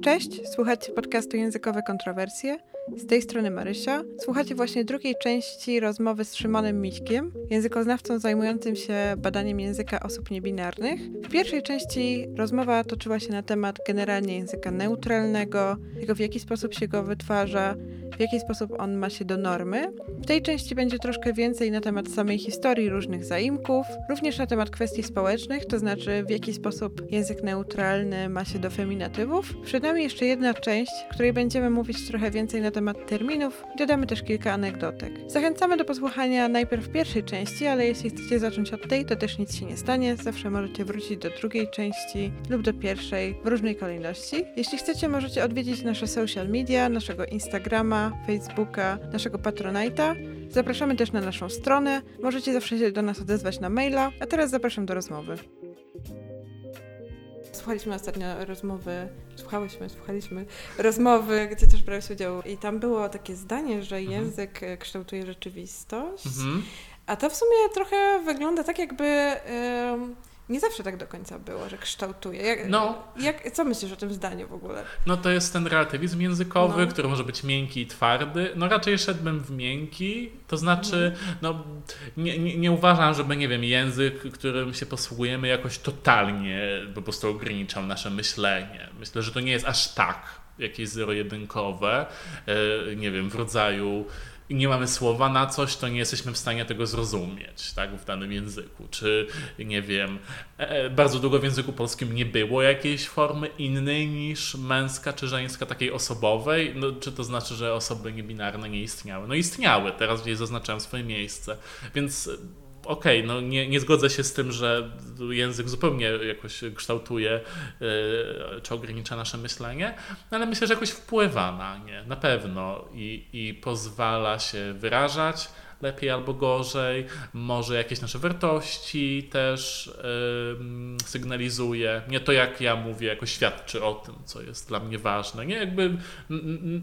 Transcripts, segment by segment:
Cześć, słuchacie podcastu Językowe Kontrowersje. Z tej strony Marysia. Słuchacie właśnie drugiej części rozmowy z Szymonem Miśkiem, językoznawcą zajmującym się badaniem języka osób niebinarnych. W pierwszej części rozmowa toczyła się na temat generalnie języka neutralnego, tego w jaki sposób się go wytwarza, w jaki sposób on ma się do normy. W tej części będzie troszkę więcej na temat samej historii różnych zaimków, również na temat kwestii społecznych, to znaczy w jaki sposób język neutralny ma się do feminatywów. Przed nami jeszcze jedna część, w której będziemy mówić trochę więcej na temat terminów i dodamy też kilka anegdotek. Zachęcamy do posłuchania najpierw pierwszej części, ale jeśli chcecie zacząć od tej, to też nic się nie stanie. Zawsze możecie wrócić do drugiej części lub do pierwszej w różnej kolejności. Jeśli chcecie, możecie odwiedzić nasze social media, naszego Instagrama, Facebooka, naszego Patronite'a. Zapraszamy też na naszą stronę. Możecie zawsze się do nas odezwać na maila. A teraz zapraszam do rozmowy. Słuchaliśmy ostatnio rozmowy, słuchałyśmy, słuchaliśmy rozmowy, gdzie też brałeś udział i tam było takie zdanie, że mhm. język mhm. kształtuje rzeczywistość. Mhm. A to w sumie trochę wygląda tak, jakby nie zawsze tak do końca było, że kształtuje. Jak, no, jak, co myślisz o tym zdaniu w ogóle? No to jest ten relatywizm językowy, no. który może być miękki i twardy. No raczej szedłbym w miękki, to znaczy, mhm. no nie, nie, nie, uważam, żeby, nie wiem, język, którym się posługujemy jakoś totalnie po prostu ograniczał nasze myślenie. Myślę, że to nie jest aż tak jakieś zero-jedynkowe, e, nie wiem, w rodzaju i nie mamy słowa na coś, to nie jesteśmy w stanie tego zrozumieć tak, w danym języku. Czy nie wiem, e, e, bardzo długo w języku polskim nie było jakiejś formy innej niż męska czy żeńska, takiej osobowej. No, czy to znaczy, że osoby niebinarne nie istniały? No istniały, teraz gdzieś zaznaczałem swoje miejsce. Więc okej, okay, no nie, nie zgodzę się z tym, że język zupełnie jakoś kształtuje yy, czy ogranicza nasze myślenie, no ale myślę, że jakoś wpływa na nie, na pewno i, i pozwala się wyrażać lepiej albo gorzej, może jakieś nasze wartości też yy, sygnalizuje. Nie to, jak ja mówię, jako świadczy o tym, co jest dla mnie ważne, nie jakby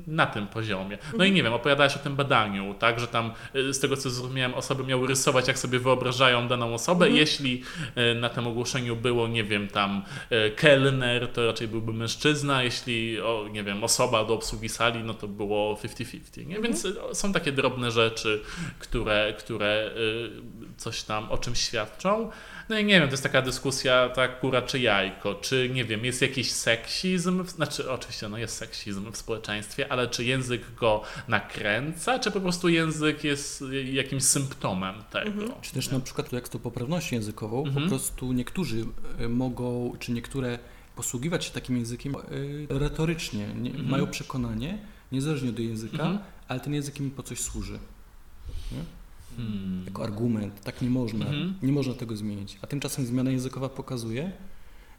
na tym poziomie. No i nie wiem, opowiadałaś o tym badaniu, tak, że tam y, z tego co zrozumiałem, osoby miały rysować, jak sobie wyobrażają daną osobę. Mhm. Jeśli y, na tym ogłoszeniu było, nie wiem, tam y, kelner, to raczej byłby mężczyzna, jeśli, o, nie wiem, osoba do obsługi sali, no to było 50-50, nie? Mhm. Więc są takie drobne rzeczy, które, które y, coś tam o czymś świadczą. No i nie wiem, to jest taka dyskusja, tak, kura czy jajko, czy nie wiem, jest jakiś seksizm, znaczy oczywiście no jest seksizm w społeczeństwie, ale czy język go nakręca, czy po prostu język jest jakimś symptomem tego. Mhm. Czy też na przykład jak to poprawnością językową, mhm. po prostu niektórzy y, mogą, czy niektóre posługiwać się takim językiem y, retorycznie, nie, mhm. mają przekonanie, niezależnie od języka, mhm. ale ten język im po coś służy. Hmm. Jako argument, tak nie można, hmm. nie można tego zmienić. A tymczasem zmiana językowa pokazuje,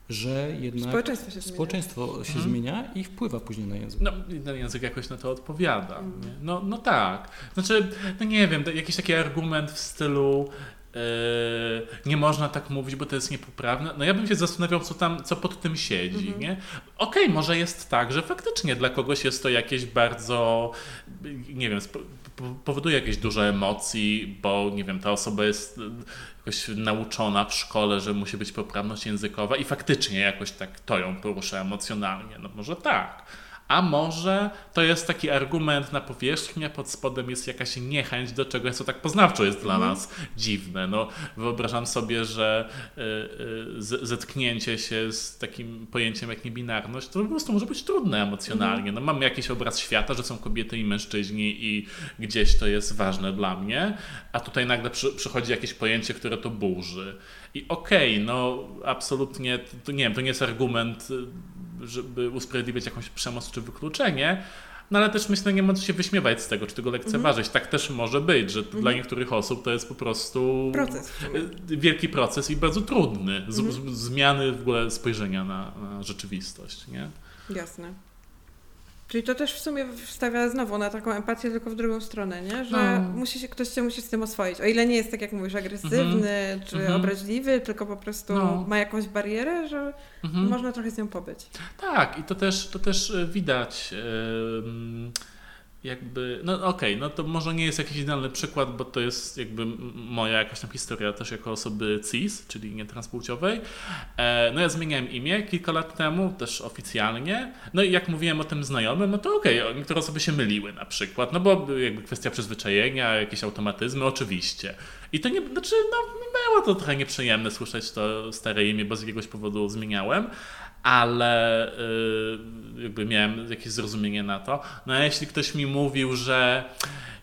że jednak społeczeństwo się, społeczeństwo zmienia. się hmm. zmienia i wpływa później na język. No ten język jakoś na to odpowiada. Hmm. No, no tak. Znaczy, no nie wiem, jakiś taki argument w stylu nie można tak mówić, bo to jest niepoprawne. No ja bym się zastanawiał, co tam, co pod tym siedzi, mhm. nie? Okej, okay, może jest tak, że faktycznie dla kogoś jest to jakieś bardzo, nie wiem, powoduje jakieś duże emocji, bo nie wiem, ta osoba jest jakoś nauczona w szkole, że musi być poprawność językowa i faktycznie jakoś tak to ją porusza emocjonalnie. No może tak a może to jest taki argument na powierzchni, a pod spodem jest jakaś niechęć do czegoś, co tak poznawczo jest dla mm. nas dziwne. No, wyobrażam sobie, że y, y, zetknięcie się z takim pojęciem jak niebinarność to po prostu może być trudne emocjonalnie. No, mam jakiś obraz świata, że są kobiety i mężczyźni i gdzieś to jest ważne dla mnie, a tutaj nagle przy, przychodzi jakieś pojęcie, które to burzy. I okej, okay, no absolutnie, to, nie wiem, to nie jest argument żeby usprawiedliwiać jakąś przemoc czy wykluczenie, no ale też myślę, nie ma co się wyśmiewać z tego, czy tego lekceważyć. Tak też może być, że dla niektórych osób to jest po prostu proces. wielki proces i bardzo trudny. Z, mm. Zmiany w ogóle spojrzenia na, na rzeczywistość. Nie? Jasne. Czyli to też w sumie wstawia znowu na taką empatię, tylko w drugą stronę, nie? Że no. musi się, ktoś się musi z tym oswoić. O ile nie jest, tak jak mówisz, agresywny mm -hmm. czy mm -hmm. obraźliwy, tylko po prostu no. ma jakąś barierę, że mm -hmm. można trochę z nią pobyć. Tak, i to też, to też e, widać. Yy jakby, no okej, okay, no to może nie jest jakiś idealny przykład, bo to jest jakby moja jakaś tam historia też jako osoby cis, czyli nietranspłciowej. E, no ja zmieniałem imię kilka lat temu, też oficjalnie. No i jak mówiłem o tym znajomym, no to okej, okay, niektóre osoby się myliły na przykład, no bo jakby kwestia przyzwyczajenia, jakieś automatyzmy, oczywiście. I to nie, znaczy, no było to trochę nieprzyjemne słyszeć to stare imię, bo z jakiegoś powodu zmieniałem, ale y, jakby miałem jakieś zrozumienie na to. No a jeśli ktoś mi mówił, że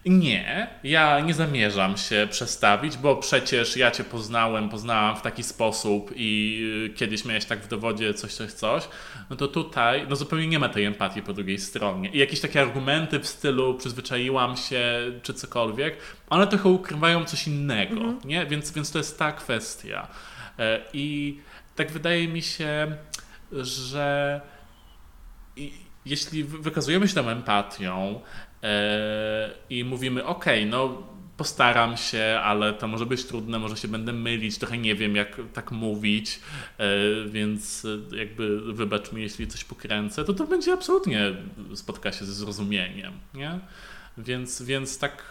nie, ja nie zamierzam się przestawić, bo przecież ja Cię poznałem, poznałam w taki sposób i y, kiedyś miałeś tak w dowodzie coś, coś, coś, no to tutaj no zupełnie nie ma tej empatii po drugiej stronie. I jakieś takie argumenty w stylu przyzwyczaiłam się czy cokolwiek, one trochę ukrywają coś innego, mhm. nie? Więc, więc to jest ta kwestia. E, I tak wydaje mi się, że jeśli wykazujemy się tą empatią e, i mówimy, ok, no postaram się, ale to może być trudne, może się będę mylić, trochę nie wiem jak tak mówić, e, więc jakby wybacz mi, jeśli coś pokręcę, to to będzie absolutnie spotka się ze zrozumieniem, nie? Więc, więc tak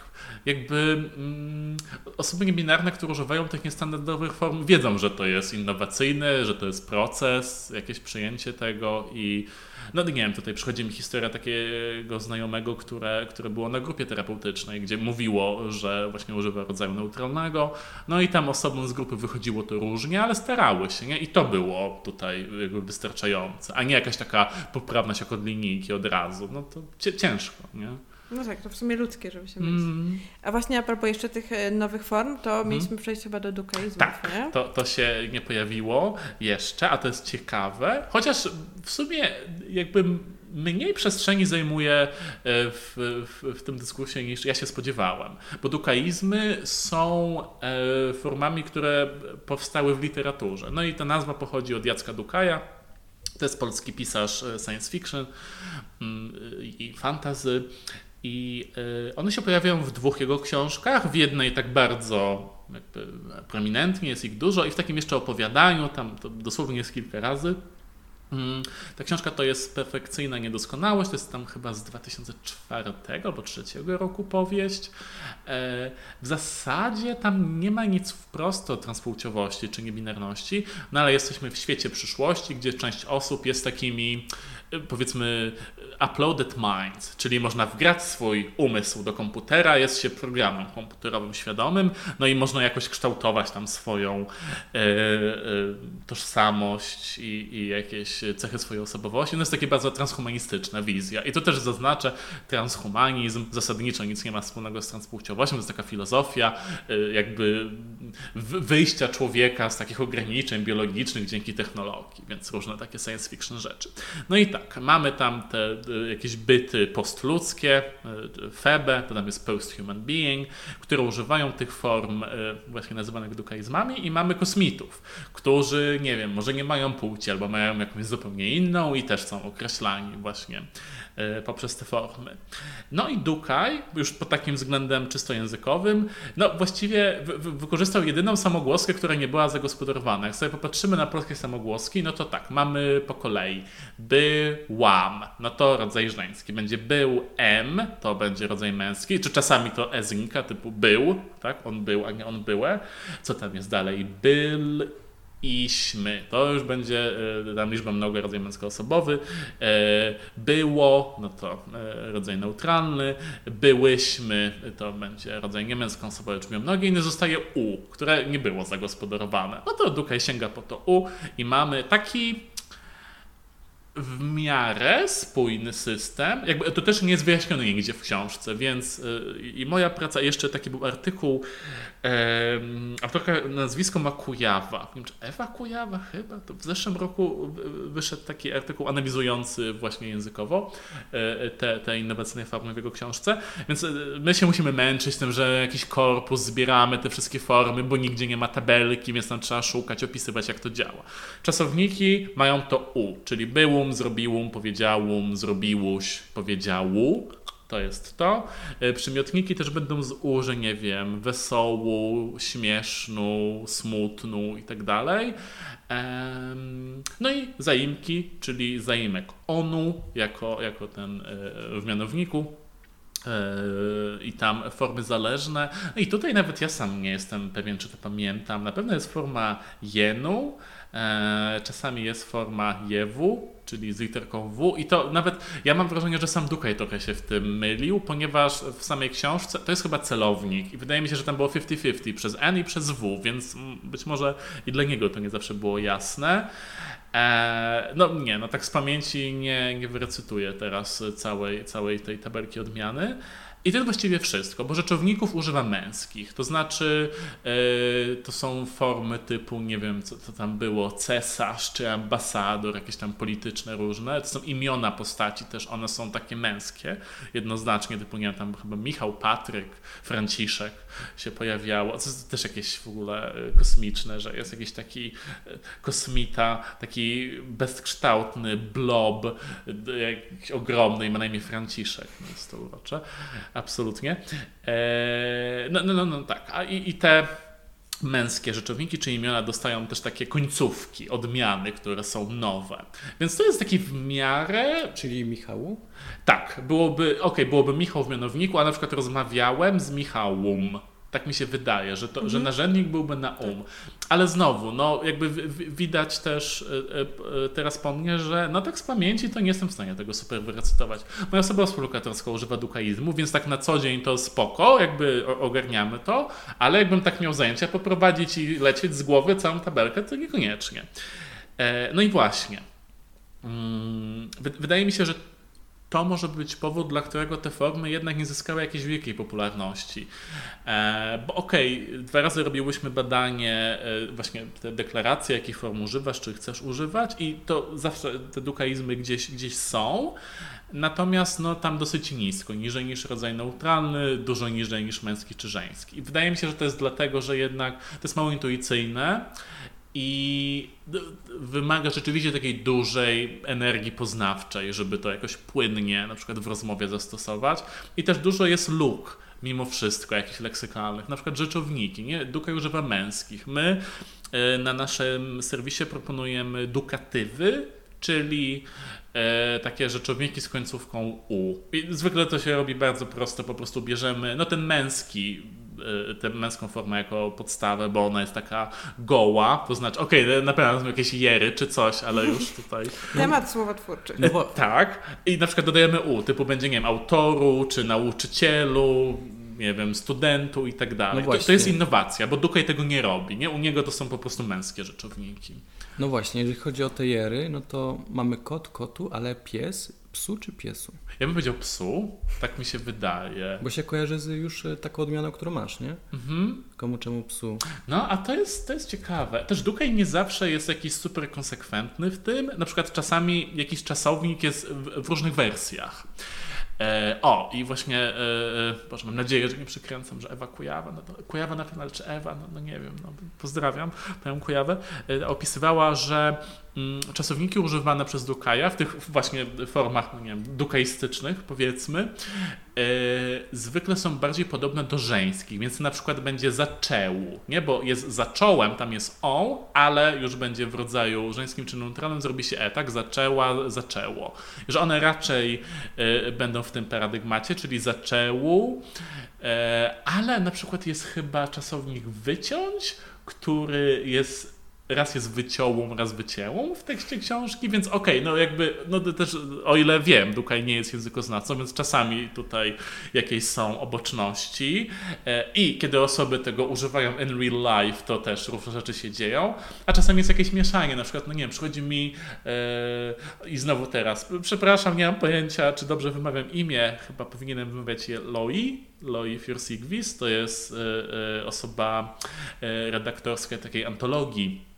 jakby mm, osoby niebinarne, które używają tych niestandardowych form, wiedzą, że to jest innowacyjne, że to jest proces, jakieś przyjęcie tego i no nie wiem, tutaj przychodzi mi historia takiego znajomego, które, które było na grupie terapeutycznej, gdzie mówiło, że właśnie używa rodzaju neutralnego, no i tam osobom z grupy wychodziło to różnie, ale starały się, nie? I to było tutaj jakby wystarczające, a nie jakaś taka poprawność jak od linijki od razu, no to ciężko, nie? No tak, to w sumie ludzkie, żeby się mylić. Mm. A właśnie a propos jeszcze tych e, nowych form, to mm. mieliśmy przejść chyba do dukaizmu, tak, nie? To, to się nie pojawiło jeszcze, a to jest ciekawe, chociaż w sumie jakby mniej przestrzeni zajmuje e, w, w, w, tym dyskursie niż ja się spodziewałem. Bo dukaizmy są e, formami, które powstały w literaturze. No i ta nazwa pochodzi od Jacka Dukaja. To jest polski pisarz science fiction mm, i fantasy. I y, one się pojawiają w dwóch jego książkach. W jednej tak bardzo jakby prominentnie, jest ich dużo, i w takim jeszcze opowiadaniu, tam to dosłownie jest kilka razy. Mm, ta książka to jest perfekcyjna niedoskonałość, to jest tam chyba z 2004 albo 2003 roku powieść. E, w zasadzie tam nie ma nic wprost o transpłciowości czy niebinarności, no ale jesteśmy w świecie przyszłości, gdzie część osób jest takimi powiedzmy uploaded minds, czyli można wgrać swój umysł do komputera, jest się programem komputerowym świadomym, no i można jakoś kształtować tam swoją e, e, tożsamość i, i, jakieś cechy swojej osobowości. No jest takie bardzo transhumanistyczna wizja. I to też zaznaczę, transhumanizm zasadniczo nic nie ma wspólnego z transpłciowością, to jest taka filozofia e, jakby wyjścia człowieka z takich ograniczeń biologicznych dzięki technologii, więc różne takie science fiction rzeczy. No i tak, mamy tam te e, jakieś byty postludzkie, e, Febe, to tam jest post-human being, które używają tych form e, właśnie nazywanych dukaizmami i mamy kosmitów, którzy, nie wiem, może nie mają płci albo mają jakąś zupełnie inną i też są określani właśnie poprzez te formy. No i Dukaj, już pod takim względem czysto językowym, no właściwie wykorzystał jedyną samogłoskę, która nie była zagospodarowana. Jak sobie popatrzymy na polskie samogłoski, no to tak, mamy po kolei byłam, no to rodzaj żeński. Będzie był M, to będzie rodzaj męski, czy czasami to ezinka typu był, tak, on był, a nie on byłe. Co tam jest dalej? Byl, iśmy. To już będzie e, tam liczba mnoga, rodzaj męskoosobowy. E, było, no to e, rodzaj neutralny. Byłyśmy, to będzie rodzaj niemęskoosobowy, czyli mnogie. Inny zostaje u, które nie było zagospodarowane. No to Dukaj sięga po to u i mamy taki w miarę spójny system. Jakby to też nie jest wyjaśnione nigdzie w książce, więc i moja praca, jeszcze taki był artykuł autorka nazwisko ma Kujawa. Nie wiem, czy Ewa Kujawa chyba? To w zeszłym roku wyszedł taki artykuł analizujący właśnie językowo yy, te, te innowacyjne formy w jego książce, więc yy, my się musimy męczyć tym, że jakiś korpus zbieramy te wszystkie formy, bo nigdzie nie ma tabelki, więc tam trzeba szukać, opisywać jak to działa. Czasowniki mają to U, czyli zrobiłum, zrobiłum, powiedziałum, zrobiłuś, powiedziału. To jest to. E, przymiotniki też będą z u, nie wiem, wesołu, śmiesznu, smutnu i tak dalej. No i zaimki, czyli zaimek onu jako, jako ten e, w mianowniku i tam formy zależne. No I tutaj nawet ja sam nie jestem pewien, czy to pamiętam. Na pewno jest forma jenu, czasami jest forma jewu, czyli z literką W. I to nawet ja mam wrażenie, że sam Dukaj trochę się w tym mylił, ponieważ w samej książce to jest chyba celownik i wydaje mi się, że tam było 50-50 przez N i przez W, więc być może i dla niego to nie zawsze było jasne. Eee, no nie, no tak z pamięci nie, nie wyrecytuję teraz całej, całej tej tabelki odmiany. I to jest właściwie wszystko, bo rzeczowników używa męskich, to znaczy yy, to są formy typu, nie wiem co to tam było, cesarz czy ambasador, jakieś tam polityczne różne, to są imiona postaci też, one są takie męskie, jednoznacznie, typu nie wiem, tam chyba Michał, Patryk, Franciszek się pojawiało, to jest też jakieś w ogóle e, kosmiczne, że jest jakiś taki e, kosmita, taki bezkształtny blob, jakiś ogromny i ma na imię Franciszek, no jest to urocze absolutnie. E, no, no, no, no tak. A i, i te męskie rzeczowniki czy imiona dostają też takie końcówki, odmiany, które są nowe. Więc to jest taki w miarę. Czyli Michału? Tak, byłoby, ok, byłoby Michał w mianowniku, a na przykład rozmawiałem z Michałum. Tak mi się wydaje, że, to, mhm. że narzędnik byłby na um. Ale znowu, no jakby widać też e, e, teraz po mnie, że no tak z pamięci to nie jestem w stanie tego super wyrecytować. Moja osoba współlokatorska używa dukaizmu, więc tak na co dzień to spoko, jakby ogarniamy to, ale jakbym tak miał zajęcia poprowadzić i lecieć z głowy całą tabelkę, to niekoniecznie. E, no i właśnie. Mm, wydaje mi się, że to może być powód, dla którego te formy jednak nie zyskały jakiejś wielkiej popularności. E, bo okej, okay, dwa razy robiłyśmy badanie, e, właśnie te deklaracje, jakich form używasz, czy chcesz używać i to zawsze te dukaizmy gdzieś, gdzieś są, natomiast no, tam dosyć nisko, niżej niż rodzaj neutralny, dużo niżej niż męski czy żeński. I wydaje mi się, że to jest dlatego, że jednak to jest mało intuicyjne i wymaga rzeczywiście takiej dużej energii poznawczej, żeby to jakoś płynnie na przykład w rozmowie zastosować. I też dużo jest luk mimo wszystko jakichś leksykalnych, na przykład rzeczowniki, nie? Duka używa męskich. My e, na naszym serwisie proponujemy dukatywy, czyli e, takie rzeczowniki z końcówką u. I zwykle to się robi bardzo prosto, po prostu bierzemy no ten męski tę męską formę jako podstawę, bo ona jest taka goła, to znaczy, okej, okay, na pewno są jakieś jery czy coś, ale już tutaj... Temat słowotwórczy. No bo, tak, i na przykład dodajemy u, typu będzie, nie wiem, autoru, czy nauczycielu, nie wiem, studentu i tak dalej. No to, to, jest innowacja, bo Dukaj tego nie robi, nie? U niego to są po prostu męskie rzeczowniki. No właśnie, jeżeli chodzi o te jery, no to mamy kot, kotu, ale pies Psu czy piesu? Ja bym powiedział psu, tak mi się wydaje. Bo się kojarzy z już e, taką odmianą, którą masz, nie? Mhm. Komu czemu psu? No, a to jest, to jest ciekawe. Też Dukaj nie zawsze jest jakiś super konsekwentny w tym. Na przykład czasami jakiś czasownik jest w, w różnych wersjach. E, o, i właśnie, e, e, Boże, mam nadzieję, że nie przykręcam, że Ewa Kujawa, no, Kujawa na pewno, ale czy Ewa, no, no nie wiem, no, pozdrawiam panią Kujawę, e, opisywała, że czasowniki używane przez Dukaja w tych właśnie formach, nie wiem, dukaistycznych powiedzmy, e, zwykle są bardziej podobne do żeńskich, więc na przykład będzie zaczęł, nie, bo jest zacząłem, tam jest on, ale już będzie w rodzaju żeńskim czy neutralnym, zrobi się e, tak, zaczęła, zaczęło, że one raczej e, będą w tym paradygmacie, czyli zaczęło, e, ale na przykład jest chyba czasownik wyciąć, który jest raz jest wyciołą, raz wycięłą w tekście książki, więc okej, okay, no jakby, no też o ile wiem, Dukaj nie jest językoznawcą, więc czasami tutaj jakieś są oboczności. E, i kiedy osoby tego używają in real life, to też różne rzeczy się dzieją, a czasami jest jakieś mieszanie, na przykład, no nie wiem, przychodzi mi e, i znowu teraz, przepraszam, nie mam pojęcia, czy dobrze wymawiam imię, chyba powinienem wymawiać je Loi, Loi Fursigwis, to jest e, e, osoba e, redaktorska takiej antologii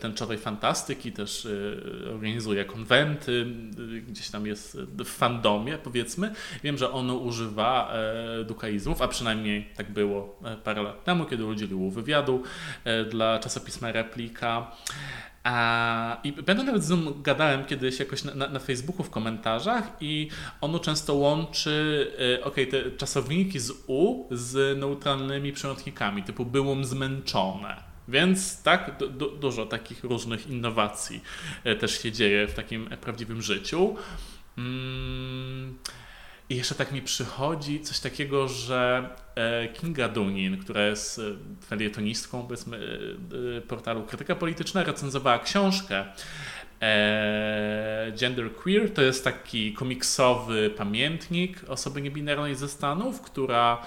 tęczowej fantastyki, też organizuje konwenty, gdzieś tam jest w fandomie powiedzmy. Wiem, że ono używa dukaizmów, a przynajmniej tak było parę lat temu, kiedy udzielił wywiadu dla czasopisma Replika. A, I będę nawet z nim gadałem kiedyś jakoś na, na, na, Facebooku w komentarzach i ono często łączy ok, te czasowniki z U z neutralnymi przymiotnikami, typu byłam zmęczone więc tak, du dużo takich różnych innowacji e, też się dzieje w takim prawdziwym życiu. Mm, I jeszcze tak mi przychodzi coś takiego, że e, Kinga Dunin, która jest e, felietonistką powiedzmy, e, portalu Krytyka Polityczna, recenzowała książkę Gender Queer. To jest taki komiksowy pamiętnik osoby niebinarnej ze Stanów, która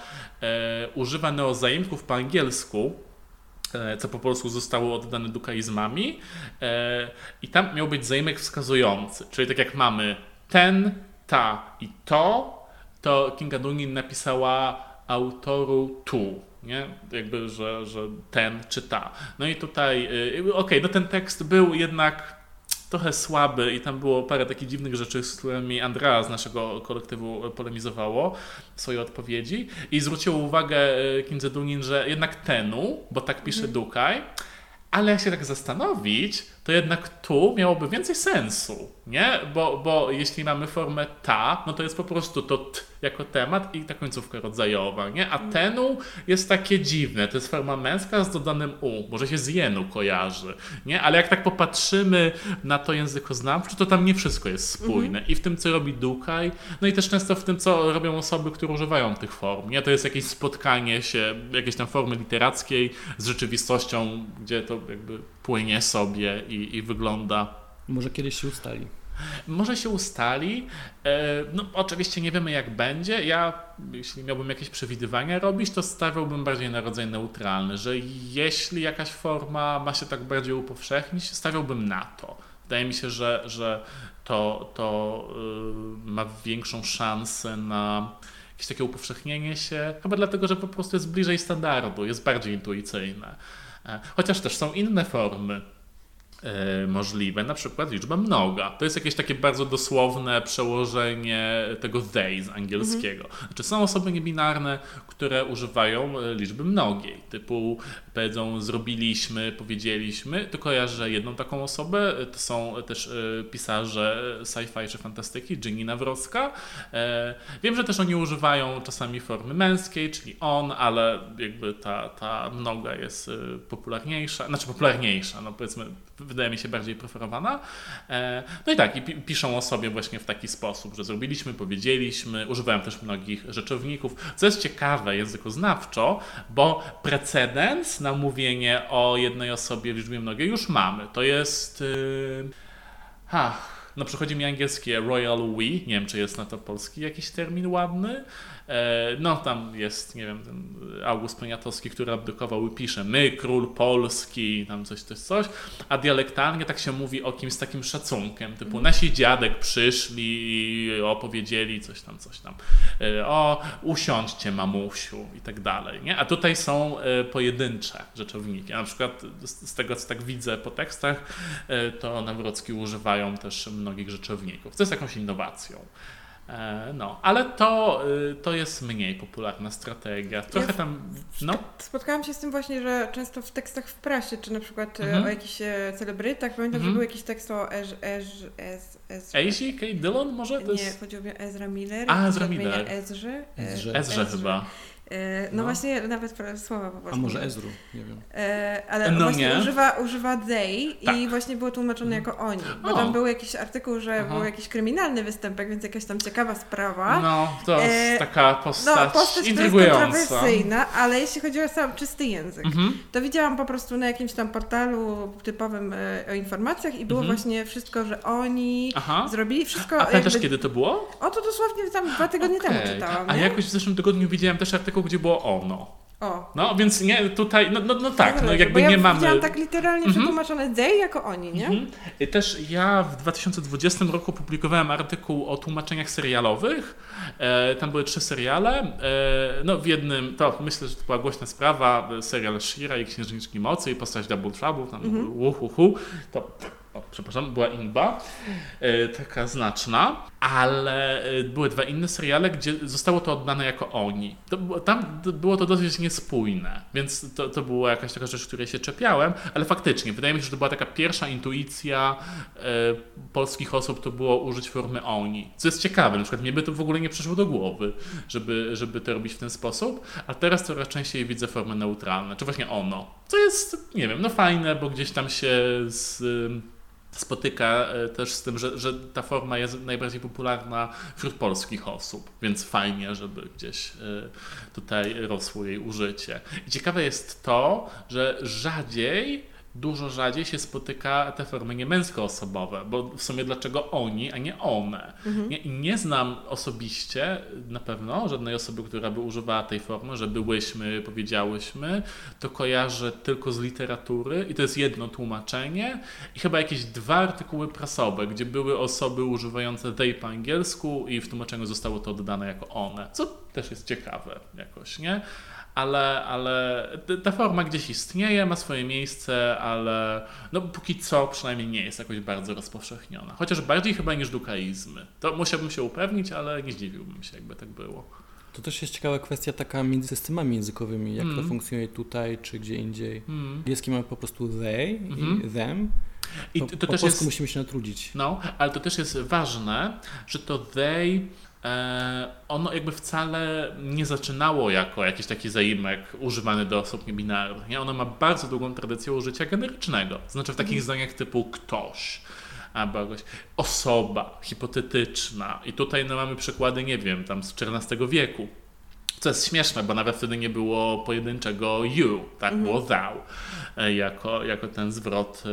używa neozaimków po angielsku co po polsku zostało oddane dukaizmami. I tam miał być zaimek wskazujący, czyli tak jak mamy ten, ta i to, to Kinga Dungin napisała autoru tu, nie? Jakby, że, że ten czy ta. No i tutaj, yy, okej, okay, no ten tekst był jednak trochę słaby i tam było parę takich dziwnych rzeczy, z którymi Andrea z naszego kolektywu polemizowało w swojej odpowiedzi i zwróciło uwagę y, Kindze Dungin, że jednak tenu, bo tak pisze mm. Dukaj, ale jak się tak zastanowić, to jednak tu miałoby więcej sensu, nie? Bo, bo jeśli mamy formę ta, no to jest po prostu to t jako temat i ta końcówka rodzajowa, nie? A tenu jest takie dziwne, to jest forma męska z dodanym u, może się z jenu kojarzy, nie? Ale jak tak popatrzymy na to językoznawcze, to tam nie wszystko jest spójne. Mhm. I w tym, co robi Dukaj, no i też często w tym, co robią osoby, które używają tych form, nie? To jest jakieś spotkanie się, jakiejś tam formy literackiej z rzeczywistością, gdzie to jakby płynie sobie i, i wygląda. Może kiedyś się ustali. Może się ustali. E, no, oczywiście nie wiemy, jak będzie. Ja, jeśli miałbym jakieś przewidywania robić, to stawiałbym bardziej na rodzaj neutralny, że jeśli jakaś forma ma się tak bardziej upowszechnić, stawiałbym na to. Wydaje mi się, że, że to, to yy, ma większą szansę na jakieś takie upowszechnienie się, chyba dlatego, że po prostu jest bliżej standardu, jest bardziej intuicyjne. E, chociaż też są inne formy możliwe, na przykład liczba mnoga. To jest jakieś takie bardzo dosłowne przełożenie tego they z angielskiego. Mhm. Znaczy są osoby niebinarne, które używają e, liczby mnogiej, typu powiedzą zrobiliśmy, powiedzieliśmy, to kojarzę jedną taką osobę, to są też e, pisarze sci-fi czy fantastyki, Ginny Nawrocka. Wiem, że też oni używają czasami formy męskiej, czyli on, ale jakby ta, ta mnoga jest popularniejsza, znaczy popularniejsza, no powiedzmy wydaje mi się bardziej preferowana. E, no i tak, i piszą o sobie właśnie w taki sposób, że zrobiliśmy, powiedzieliśmy, używają też mnogich rzeczowników, co jest ciekawe językoznawczo, bo precedens na mówienie o jednej osobie w liczbie mnogiej już mamy. To jest... Yy... Ha, no przychodzi mi angielskie Royal We, nie wiem czy jest na to polski jakiś termin ładny, no tam jest, nie wiem, ten August Poniatowski, który abdykował i pisze my, król Polski, tam coś, coś, coś, a dialektalnie tak się mówi o kimś z takim szacunkiem, typu mhm. nasi dziadek przyszli i opowiedzieli coś tam, coś tam, e, o usiądźcie mamusiu i tak dalej, nie? A tutaj są e, pojedyncze rzeczowniki, na przykład z tego, co tak widzę po tekstach, to Nawrocki używają też mnogich rzeczowników, co jest jakąś innowacją. E, no, ale to, y, to jest mniej popularna strategia. Trochę ja tam. No. Spotkałam się z tym właśnie, że często w tekstach w prasie, czy na przykład y, mhm. o jakichś e, celebrytach, pamiętam, mhm. że był jakiś tekst o Ez, Ez, Ez, Ezra. Ezi? Kate Dillon może? To jest... Nie, chodziło mi o Ezra Miller. A, Ezra Miller. Ezrze. Ezrze. Ezrze chyba. E, no, no, właśnie nawet słowa po prostu. A może Ezru, nie wiem. E, ale no właśnie nie. Używa, używa they tak. i właśnie było tłumaczone jako oni. Bo o. tam był jakiś artykuł, że Aha. był jakiś kryminalny występek, więc jakaś tam ciekawa sprawa. No, to jest e, taka postać, no, postać intrygująca. kontrowersyjna, ale jeśli chodzi o sam czysty język, mhm. to widziałam po prostu na jakimś tam portalu typowym e, o informacjach i było mhm. właśnie wszystko, że oni Aha. zrobili wszystko. A pamiętasz jakby... kiedy to było? O, to dosłownie tam dwa tygodnie okay. temu czytałam. A jakoś w zeszłym tygodniu widziałem też artykuł gdzie było ono. O. No, więc nie, tutaj, no, no, no tak, no jakby ja nie mamy... widziałam tak literalnie mhm. przetłumaczone they jako oni, nie? Mhm. Też ja w 2020 roku publikowałem artykuł o tłumaczeniach serialowych. E, tam były trzy seriale. E, no w jednym, to myślę, że to była głośna sprawa, serial Shira i Księżniczki Mocy i postać Double Trouble, tam mhm. to o, przepraszam, była Inba, e, taka znaczna, ale e, były dwa inne seriale, gdzie zostało to oddane jako oni. To, tam było to dosyć niespójne, więc to, to była jakaś taka rzecz, której się czepiałem, ale faktycznie, wydaje mi się, że to była taka pierwsza intuicja e, polskich osób, to było użyć formy oni. Co jest ciekawe, na przykład mnie by to w ogóle nie przyszło do głowy, żeby, żeby to robić w ten sposób, a teraz coraz częściej widzę formy neutralne, czy właśnie ono. Co jest, nie wiem, no fajne, bo gdzieś tam się z spotyka e, też z tym, że, że ta forma jest najbardziej popularna wśród polskich osób, więc fajnie, żeby gdzieś e, tutaj rosło jej użycie. I ciekawe jest to, że rzadziej dużo rzadziej się spotyka te formy niemęskoosobowe, bo w sumie dlaczego oni, a nie one. Mhm. Nie, nie znam osobiście na pewno żadnej osoby, która by używała tej formy, że byłyśmy, powiedziałyśmy, to kojarzę tylko z literatury i to jest jedno tłumaczenie i chyba jakieś dwa artykuły prasowe, gdzie były osoby używające they po angielsku i w tłumaczeniu zostało to oddane jako one, co też jest ciekawe jakoś, nie? Ale, ale ta forma gdzieś istnieje, ma swoje miejsce, ale no póki co przynajmniej nie jest jakoś bardzo rozpowszechniona. Chociaż bardziej chyba niż dukaizmy. To musiałbym się upewnić, ale nie zdziwiłbym się, jakby tak było. To też jest ciekawa kwestia taka między systemami językowymi, jak mm. to funkcjonuje tutaj czy gdzie indziej. Mm. Mamy po prostu they mm i mhm. them. I to, to po też polsku jest, musimy się natrudzić. No, ale to też jest ważne, że to they ono jakby wcale nie zaczynało jako jakiś taki zaimek używany do osób niebinarnych. Nie? Ono ma bardzo długą tradycję użycia generycznego. Znaczy w takich mm. zdaniach typu ktoś, albo jakaś osoba hipotetyczna. I tutaj no, mamy przykłady, nie wiem, tam z XIV wieku. Co jest śmieszne, bo nawet wtedy nie było pojedynczego you, tak, mm było thou, e, jako, jako ten zwrot e,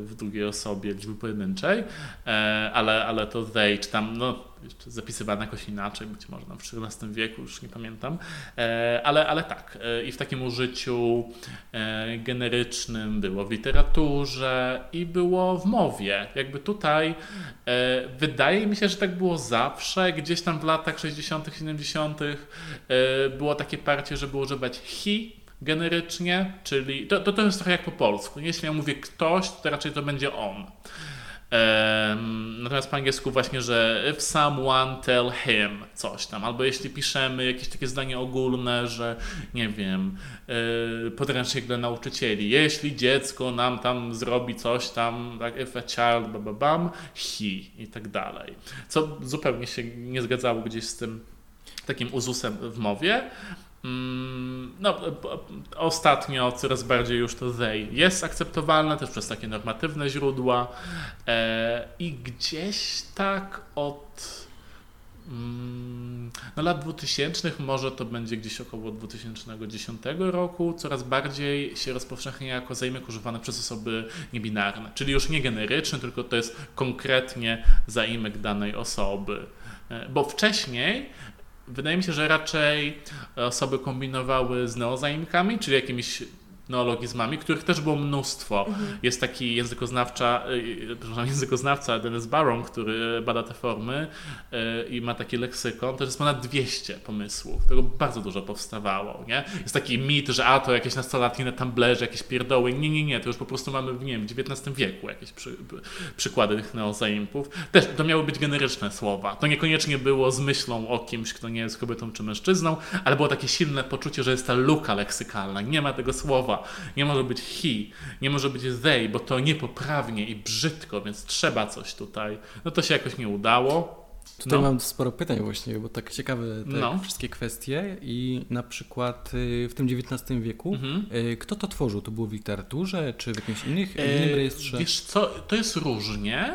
w drugiej osobie liczby pojedynczej, ale, ale to they, czy tam, no jeszcze zapisywane jakoś inaczej, być może w XIV wieku, już nie pamiętam, e, ale, ale tak. E, I w takim użyciu e, generycznym było w literaturze i było w mowie. Jakby tutaj wydaje mi się, że tak było zawsze. Gdzieś tam w latach 60., 70. było takie parcie, żeby używać he generycznie, czyli to, to, to jest trochę jak po polsku. Jeśli ja mówię ktoś, to raczej to będzie on. Natomiast po angielsku właśnie, że if someone tell him coś tam, albo jeśli piszemy jakieś takie zdanie ogólne, że nie wiem, e, podręcznik dla nauczycieli, jeśli dziecko nam tam zrobi coś tam, tak, if a child, bababam, he i tak dalej. Co zupełnie się nie zgadzało gdzieś z tym takim uzusem w mowie, no, ostatnio coraz bardziej już to they jest akceptowalne też przez takie normatywne źródła e, i gdzieś tak od mm, no, lat 2000 może to będzie gdzieś około 2010 roku coraz bardziej się rozpowszechnia jako zaimek używany przez osoby niebinarne, czyli już nie generyczny, tylko to jest konkretnie zaimek danej osoby. E, bo wcześniej Wydaje mi się, że raczej osoby kombinowały z neozaimkami, czyli jakimiś neologizmami, których też było mnóstwo. Mhm. Jest taki językoznawca, y, przepraszam, językoznawca Dennis Barron, który bada te formy y, i ma taki leksykon, to jest ponad 200 pomysłów. Tego bardzo dużo powstawało, nie? Jest taki mit, że a, to jakieś nastolatki na Tumblerze, jakieś pierdoły. Nie, nie, nie, to już po prostu mamy, nie wiem, w XIX wieku jakieś przy, przykłady tych neozaimpów. Też to miały być generyczne słowa. To niekoniecznie było z myślą o kimś, kto nie jest kobietą czy mężczyzną, ale było takie silne poczucie, że jest ta luka leksykalna. Nie ma tego słowa nie może być he, nie może być they, bo to niepoprawnie i brzydko, więc trzeba coś tutaj. No to się jakoś nie udało. Tutaj no. mam sporo pytań właśnie, bo tak ciekawe te no. wszystkie kwestie i na przykład y, w tym XIX wieku mhm. Y, kto to tworzył? To było w literaturze czy w jakimś innych, innym e, rejestrze? Wiesz co, to jest różnie.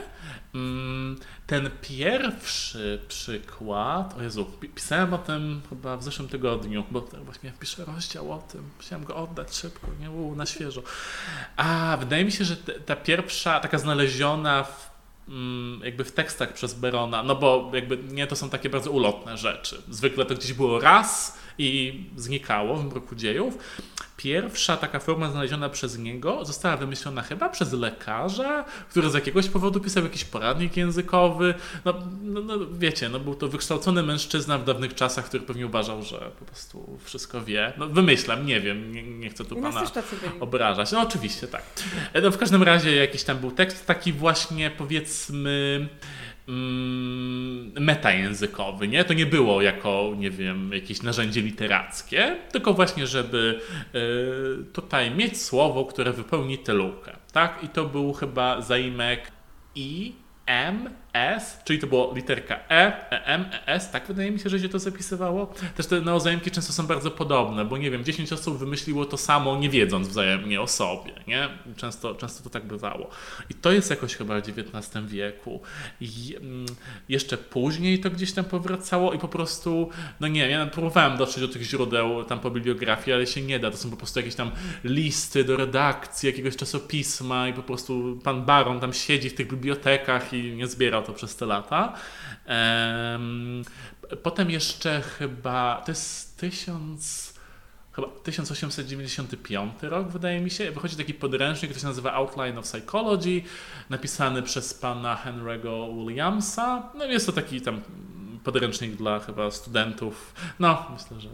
Ten pierwszy przykład, o Jezu, pisałem o tym chyba w zeszłym tygodniu, bo właśnie piszę rozdział o tym, chciałem go oddać szybko, nie było na świeżo. A wydaje mi się, że ta pierwsza, taka znaleziona w mm, jakby w tekstach przez Berona, no bo jakby nie to są takie bardzo ulotne rzeczy. Zwykle to gdzieś było raz i znikało w mroku dziejów. Pierwsza taka forma znaleziona przez niego została wymyślona chyba przez lekarza, który z jakiegoś powodu pisał jakiś poradnik językowy. No, no, no, wiecie, no był to wykształcony mężczyzna w dawnych czasach, który pewnie uważał, że po prostu wszystko wie. No wymyślam, nie wiem, nie, nie chcę tu pana obrażać. No oczywiście, tak. No, w każdym razie jakiś tam był tekst taki właśnie powiedzmy metajęzykowy, nie? To nie było jako, nie wiem, jakieś narzędzie literackie, tylko właśnie, żeby y, tutaj mieć słowo, które wypełni tę lukę, tak? I to był chyba zaimek i M, S, czyli to było literka E, EM, ES, tak wydaje mi się, że się to zapisywało. Też te neozajemki często są bardzo podobne, bo nie wiem, 10 osób wymyśliło to samo, nie wiedząc wzajemnie o sobie, nie? Często, często to tak bywało. I to jest jakoś chyba w XIX wieku. I mm, jeszcze później to gdzieś tam powracało i po prostu, no nie, ja próbowałem dotrzeć do tych źródeł tam po bibliografii, ale się nie da. To są po prostu jakieś tam listy do redakcji jakiegoś czasopisma i po prostu pan Baron tam siedzi w tych bibliotekach i nie zbierał to przez te lata. Potem jeszcze chyba, to jest tysiąc chyba 1895 rok, wydaje mi się. Wychodzi taki podręcznik, który się nazywa Outline of Psychology, napisany przez pana Henry'ego Williamsa. No jest to taki tam podręcznik dla chyba studentów, no myślę, że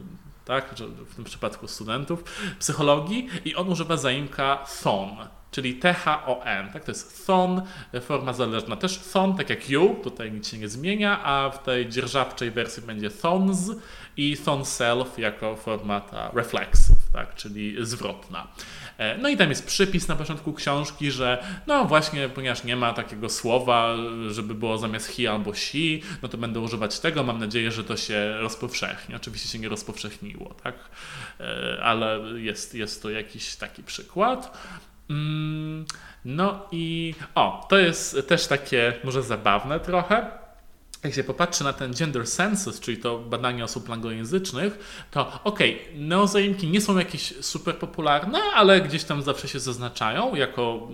tak, że w tym przypadku studentów psychologii i on używa zaimka thon, czyli T-H-O-N, tak, to jest thon, forma zależna, też thon, tak jak you, tutaj nic się nie zmienia, a w tej dzierżawczej wersji będzie thons i thon self jako forma ta reflexive, tak, czyli zwrotna. E, no i tam jest przypis na początku książki, że no właśnie, ponieważ nie ma takiego słowa, żeby było zamiast he albo she, no to będę używać tego. Mam nadzieję, że to się rozpowszechni. Oczywiście się nie rozpowszechniło, tak? E, ale jest, jest to jakiś taki przykład. Mm, no i o, to jest też takie może zabawne trochę jak się popatrzy na ten gender census, czyli to badanie osób anglojęzycznych, to okej, okay, neozaimki nie są jakieś super popularne, ale gdzieś tam zawsze się zaznaczają jako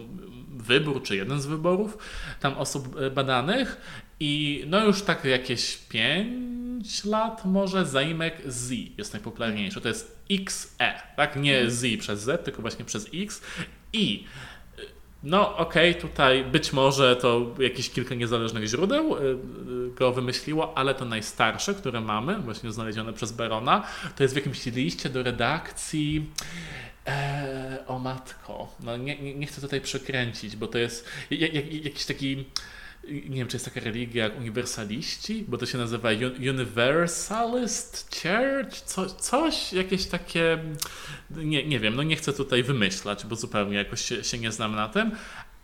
wybór, czy jeden z wyborów tam osób e, badanych i no już tak jakieś 5 lat może zaimek Z jest najpopularniejszy. To jest XE, tak? Nie Z przez Z, tylko właśnie przez X. I no, okej, okay, tutaj być może to jakieś kilka niezależnych źródeł y, y, go wymyśliło, ale to najstarsze, które mamy, właśnie znalezione przez Barona, to jest w jakimś liście do redakcji. Eee, o matko, no nie, nie, nie, chcę tutaj przekręcić, bo to jest jak, jak, jakiś taki nie wiem, czy jest taka religia jak uniwersaliści, bo to się nazywa Universalist Church, co, coś, jakieś takie, nie, nie wiem, no nie chcę tutaj wymyślać, bo zupełnie jakoś się, się nie znam na tym,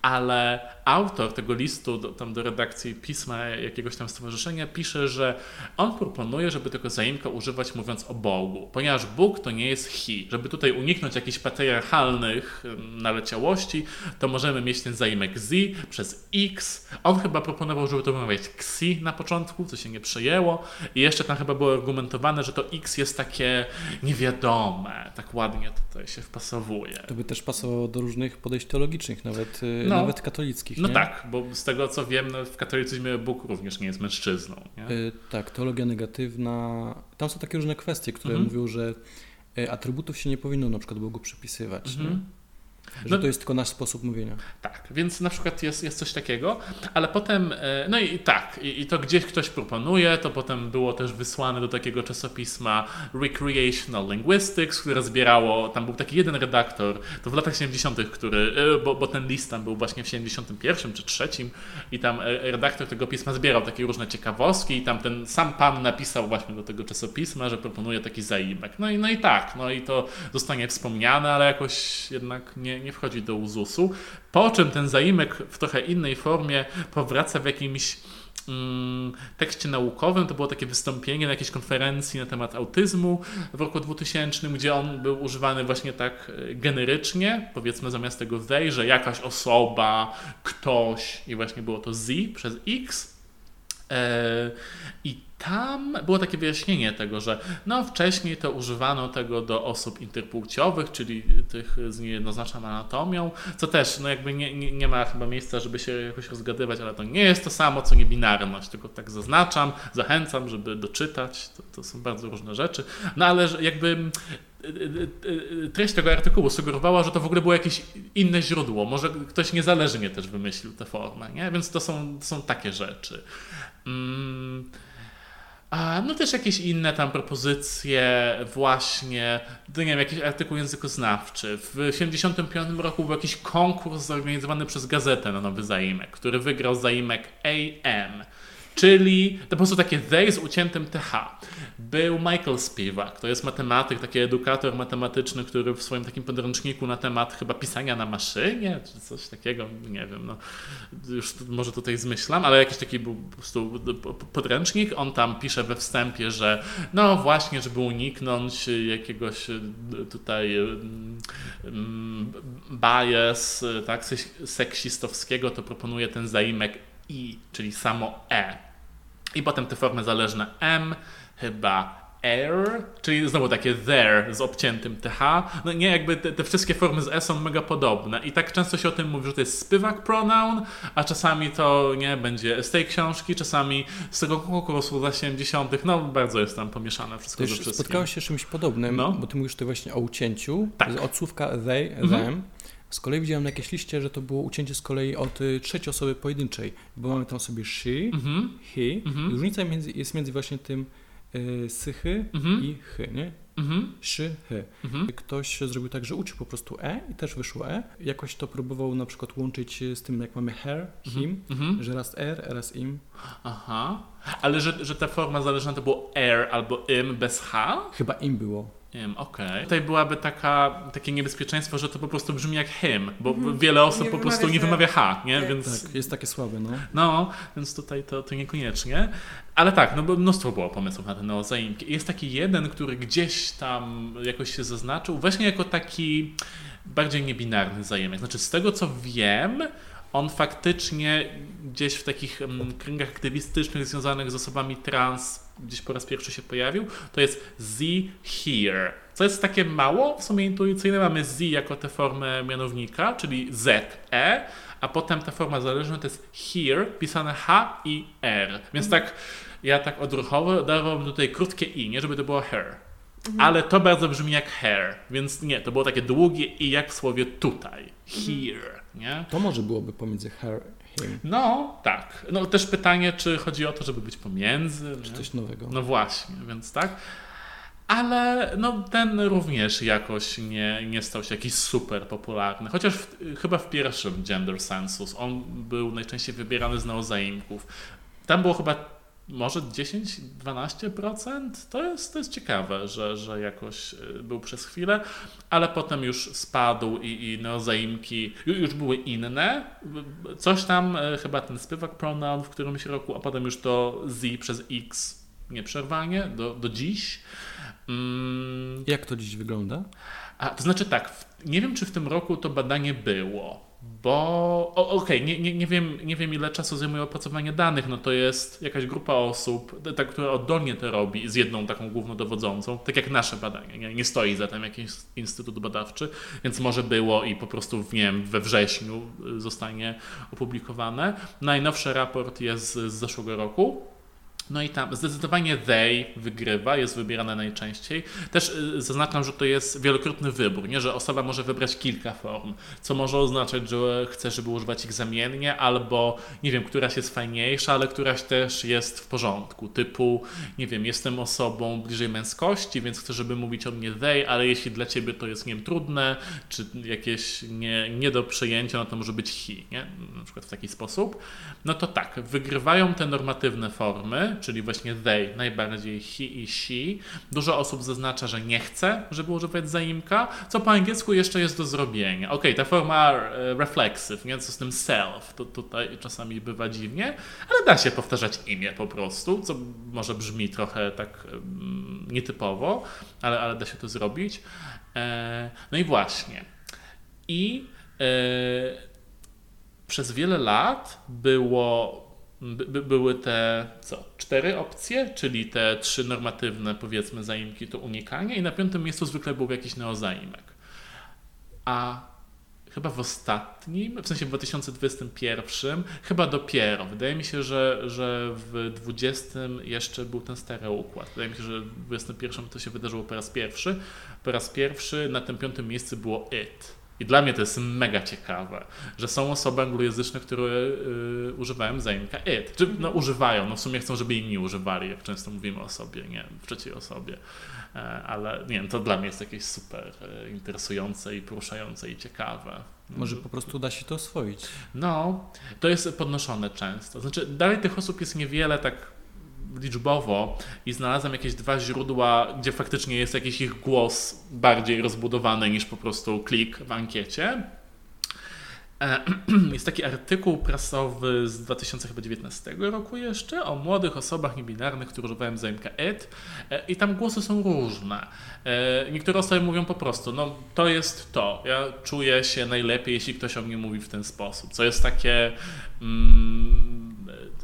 ale autor tego listu do, tam do redakcji pisma jakiegoś tam stowarzyszenia pisze, że on proponuje, żeby tego zaimka używać mówiąc o Bogu, ponieważ Bóg to nie jest hi. Żeby tutaj uniknąć jakichś patriarchalnych naleciałości, to możemy mieć ten zaimek z przez x. On chyba proponował, żeby to wymawiać xi na początku, co się nie przejęło i jeszcze tam chyba było argumentowane, że to x jest takie niewiadome, tak ładnie tutaj się wpasowuje. To by też pasowało do różnych podejść teologicznych, nawet y, no. nawet katolickich. No nie? tak, bo z tego co wiem, no, w katolicyzmie Bóg również nie jest mężczyzną. Nie? Y, tak, teologia negatywna. Tam są takie różne kwestie, które mhm. mówią, że y, atrybutów się nie powinno na przykład Bogu przypisywać. Mhm. Że no, to jest tylko nasz sposób mówienia. Tak, więc na przykład jest, jest coś takiego, ale potem, e, no i tak, i, i to gdzieś ktoś proponuje, to potem było też wysłane do takiego czasopisma Recreational Linguistics, które zbierało, tam był taki jeden redaktor, to w latach 70., który, e, bo, bo ten list tam był właśnie w 71 czy 3 i tam e, redaktor tego pisma zbierał takie różne ciekawostki i tam ten sam pan napisał właśnie do tego czasopisma, że proponuje taki zaimek. No i, no i tak, no i to zostanie wspomniane, ale jakoś jednak nie, nie wchodzi do uzusu, po czym ten zaimek w trochę innej formie powraca w jakimś mm, tekście naukowym. To było takie wystąpienie na jakiejś konferencji na temat autyzmu w roku 2000, gdzie on był używany właśnie tak e, generycznie, powiedzmy zamiast tego they, że jakaś osoba, ktoś i właśnie było to z przez x. E, I tam było takie wyjaśnienie tego, że no wcześniej to używano tego do osób interpłciowych, czyli tych z niejednoznaczną anatomią, co też no jakby nie, nie, nie, ma chyba miejsca, żeby się jakoś rozgadywać, ale to nie jest to samo, co niebinarność, tylko tak zaznaczam, zachęcam, żeby doczytać, to, to są bardzo różne rzeczy, no ale jakby treść tego artykułu sugerowała, że to w ogóle było jakieś inne źródło, może ktoś niezależnie też wymyślił tę formę, nie? więc to są, to są takie rzeczy. Mm. A no też jakieś inne tam propozycje, właśnie, nie wiem, jakiś artykuł językoznawczy. W 1975 roku był jakiś konkurs zorganizowany przez gazetę na nowy zaimek, który wygrał zaimek AM. Czyli to po prostu takie they z uciętym TH. Był Michael Spivak, to jest matematyk, taki edukator matematyczny, który w swoim takim podręczniku na temat chyba pisania na maszynie, czy coś takiego, nie wiem, no już może tutaj zmyślam, ale jakiś taki był po prostu podręcznik, on tam pisze we wstępie, że no właśnie, żeby uniknąć jakiegoś tutaj mm, bias, tak, seksistowskiego, to proponuje ten zaimek i, czyli samo e. I potem te formy zależne m, chyba air, czyli znowu takie there z obciętym th. No nie, jakby te, te, wszystkie formy z e są mega podobne i tak często się o tym mówi, że to jest spywak pronoun, a czasami to nie będzie z tej książki, czasami z tego konkursu za 70. No bardzo jest tam pomieszane wszystko ze Spotkałeś się z czymś podobnym, no. bo ty mówisz tutaj właśnie o ucięciu, tak. od słówka they, mhm. them. Z kolei widziałem na jakiejś liście, że to było ucięcie z kolei od y, trzeciej osoby pojedynczej, bo mamy tam sobie she, mm-hmm. he. Mm-hmm. różnica między, jest między właśnie tym y, sychy mm-hmm. i chy, nie? Mhm. Szy, hy. Mhm. Ktoś zrobił tak, że uczył po prostu E i też wyszło E. Jakoś to próbował na przykład łączyć z tym, jak mamy her, him, mhm. że raz er, raz im. Aha. Ale że, że ta forma zależna to było er albo im bez h? Chyba im było. Okej. Okay. Tutaj byłaby taka, takie niebezpieczeństwo, że to po prostu brzmi jak him, bo mm. wiele osób nie po prostu nie wymawia H, nie? Tak. Więc... Tak, jest takie słabe, no. No, więc tutaj to, to niekoniecznie. Ale tak, no bo mnóstwo było pomysłów na te neozaimki. Jest taki jeden, który gdzieś tam jakoś się zaznaczył, właśnie jako taki bardziej niebinarny zaimek. Znaczy z tego co wiem, on faktycznie gdzieś w takich um, kręgach aktywistycznych związanych z osobami trans gdzieś po raz pierwszy się pojawił, to jest z here. Co jest takie mało w sumie intuicyjne. Mamy z jako tę formę mianownika, czyli z, e, a potem ta forma zależna to jest here, pisane h i r. Więc tak, ja tak odruchowo dawałbym tutaj krótkie i, nie żeby to było her. Mhm. Ale to bardzo brzmi jak hair, więc nie, to było takie długie i jak w słowie tutaj. Here, nie? To może byłoby pomiędzy hair him. No, tak. No też pytanie, czy chodzi o to, żeby być pomiędzy. Czy nie? coś nowego. No właśnie, więc tak. Ale no, ten również jakoś nie, nie stał się jakiś super popularny. Chociaż w, chyba w pierwszym Gender Census on był najczęściej wybierany z neozaimków. Tam było chyba może 10-12%? To jest, to jest ciekawe, że, że jakoś y, był przez chwilę, ale potem już spadł i, i neozaimki już były inne. Coś tam, y, chyba ten spywak pronoun w którymś roku, a potem już to z przez x nieprzerwanie do, do dziś. Mm. Jak to dziś wygląda? A, to znaczy tak, w, nie wiem czy w tym roku to badanie było bo okej, okay, nie, nie, nie, wiem, nie wiem ile czasu zajmuje opracowanie danych, no to jest jakaś grupa osób, ta, która oddolnie to robi z jedną taką głównodowodzącą, tak jak nasze badanie, nie, nie stoi za tym jakiś instytut badawczy, więc może było i po prostu nie wiem, we wrześniu zostanie opublikowane. Najnowszy raport jest z zeszłego roku, no i tam zdecydowanie they wygrywa, jest wybierane najczęściej. Też y, zaznaczam, że to jest wielokrotny wybór, nie? że osoba może wybrać kilka form, co może oznaczać, że chce, żeby używać ich zamiennie, albo nie wiem, któraś jest fajniejsza, ale któraś też jest w porządku. Typu, nie wiem, jestem osobą bliżej męskości, więc chcę, żeby mówić o mnie they, ale jeśli dla ciebie to jest, nie wiem, trudne, czy jakieś nie, nie do przyjęcia, no to może być he, nie? Na przykład w taki sposób. No to tak, wygrywają te normatywne formy, czyli właśnie they, najbardziej he i she. Dużo osób zaznacza, że nie chce, żeby używać zaimka, co po angielsku jeszcze jest do zrobienia. Ok, ta forma e, reflexive, nie? co z tym self, to tutaj czasami bywa dziwnie, ale da się powtarzać imię po prostu, co może brzmi trochę tak um, nietypowo, ale, ale da się to zrobić. E, no i właśnie. I e, przez wiele lat było by, były te co, cztery opcje, czyli te trzy normatywne, powiedzmy, zaimki to unikanie i na piątym miejscu zwykle był jakiś neozaimek. A chyba w ostatnim, w sensie w 2021, chyba dopiero. Wydaje mi się, że, że w 20 jeszcze był ten stary układ. Wydaje mi się, że w 21 to się wydarzyło po raz pierwszy. Po raz pierwszy na tym piątym miejscu było IT I dla mnie to jest mega ciekawe, że są osoby anglojęzyczne, które y, używają zajęcia it. Czy, no, używają, no w sumie chcą, żeby inni używali, jak często mówimy o sobie, nie w trzeciej osobie. E, ale nie wiem, to dla mnie jest jakieś super e, interesujące i poruszające i ciekawe. Może po prostu da się to oswoić. No, to jest podnoszone często. Znaczy, dalej tych osób jest niewiele tak liczbowo i znalazłem jakieś dwa źródła, gdzie faktycznie jest jakiś ich głos bardziej rozbudowany niż po prostu klik w ankiecie. E, jest taki artykuł prasowy z 2019 roku jeszcze o młodych osobach niebinarnych, które używają zaimka ED i tam głosy są różne. E, niektóre osoby mówią po prostu, no to jest to, ja czuję się najlepiej, jeśli ktoś o mnie mówi w ten sposób, co jest takie mm,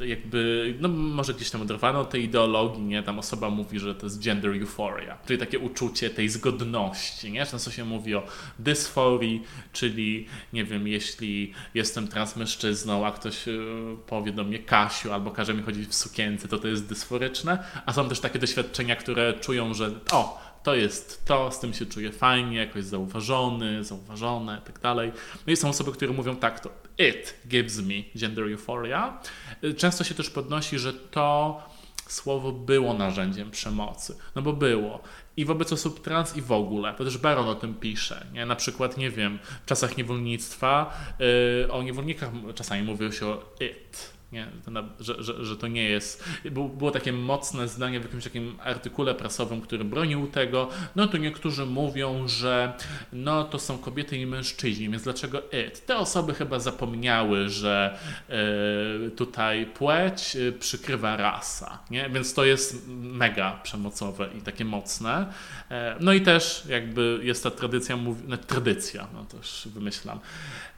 jakby, no może gdzieś tam oderwano od tej ideologii, nie? Tam osoba mówi, że to jest gender euphoria, czyli takie uczucie tej zgodności, nie? Często się mówi o dysforii, czyli nie wiem, jeśli jestem transmężczyzną, a ktoś e, powie do mnie Kasiu albo każe mi chodzić w sukience, to to jest dysforyczne, a są też takie doświadczenia, które czują, że o, to jest to, z tym się czuję fajnie, jakoś zauważony, zauważone i tak dalej. No i są osoby, które mówią tak, to it gives me gender euphoria. Często się też podnosi, że to słowo było narzędziem przemocy, no bo było. I wobec osób trans i w ogóle. To też Baron o tym pisze. Nie? Na przykład, nie wiem, w czasach niewolnictwa yy, o niewolnikach czasami mówiło się o it nie, że, że, że to nie jest. Było takie mocne zdanie w jakimś takim artykule prasowym, który bronił tego. No to niektórzy mówią, że no to są kobiety i mężczyźni, więc dlaczego it? Te osoby chyba zapomniały, że y, tutaj płeć y, przykrywa rasa, nie? więc to jest mega przemocowe i takie mocne. E, no i też jakby jest ta tradycja, no, tradycja, no też wymyślam,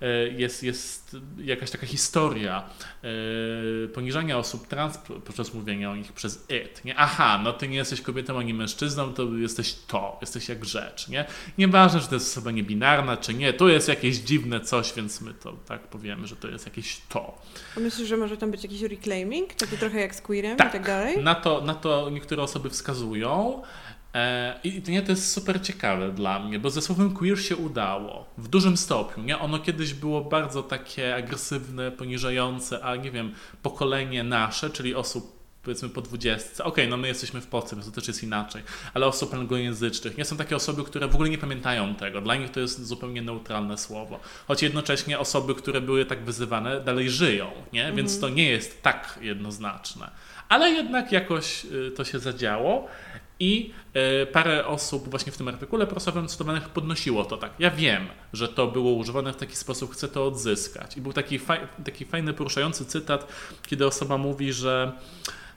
e, jest, jest jakaś taka historia e, poniżania osób trans podczas mówienia o nich przez it. Nie? Aha, no ty nie jesteś kobietą ani mężczyzną, to jesteś to, jesteś jak rzecz. Nie? Nieważne, czy to jest osoba niebinarna, czy nie, to jest jakieś dziwne coś, więc my to tak powiemy, że to jest jakieś to. A myślisz, że może tam być jakiś reclaiming, taki trochę jak z queerem tak, i tak dalej? Na to, na to niektóre osoby wskazują. E, I to, nie, to jest super ciekawe dla mnie, bo ze słowem queer się udało w dużym stopniu. Nie? Ono kiedyś było bardzo takie agresywne, poniżające, a nie wiem, pokolenie nasze, czyli osób powiedzmy po dwudziestce. Okej, okay, no my jesteśmy w Polsce, więc to też jest inaczej, ale osób anglojęzycznych. Nie są takie osoby, które w ogóle nie pamiętają tego. Dla nich to jest zupełnie neutralne słowo. Choć jednocześnie osoby, które były tak wyzywane, dalej żyją, nie? Więc mm. to nie jest tak jednoznaczne. Ale jednak jakoś y, to się zadziało. I e, parę osób właśnie w tym artykule prasowym cytowanych podnosiło to tak. Ja wiem, że to było używane w taki sposób, chcę to odzyskać. I był taki, faj, taki fajny, poruszający cytat, kiedy osoba mówi, że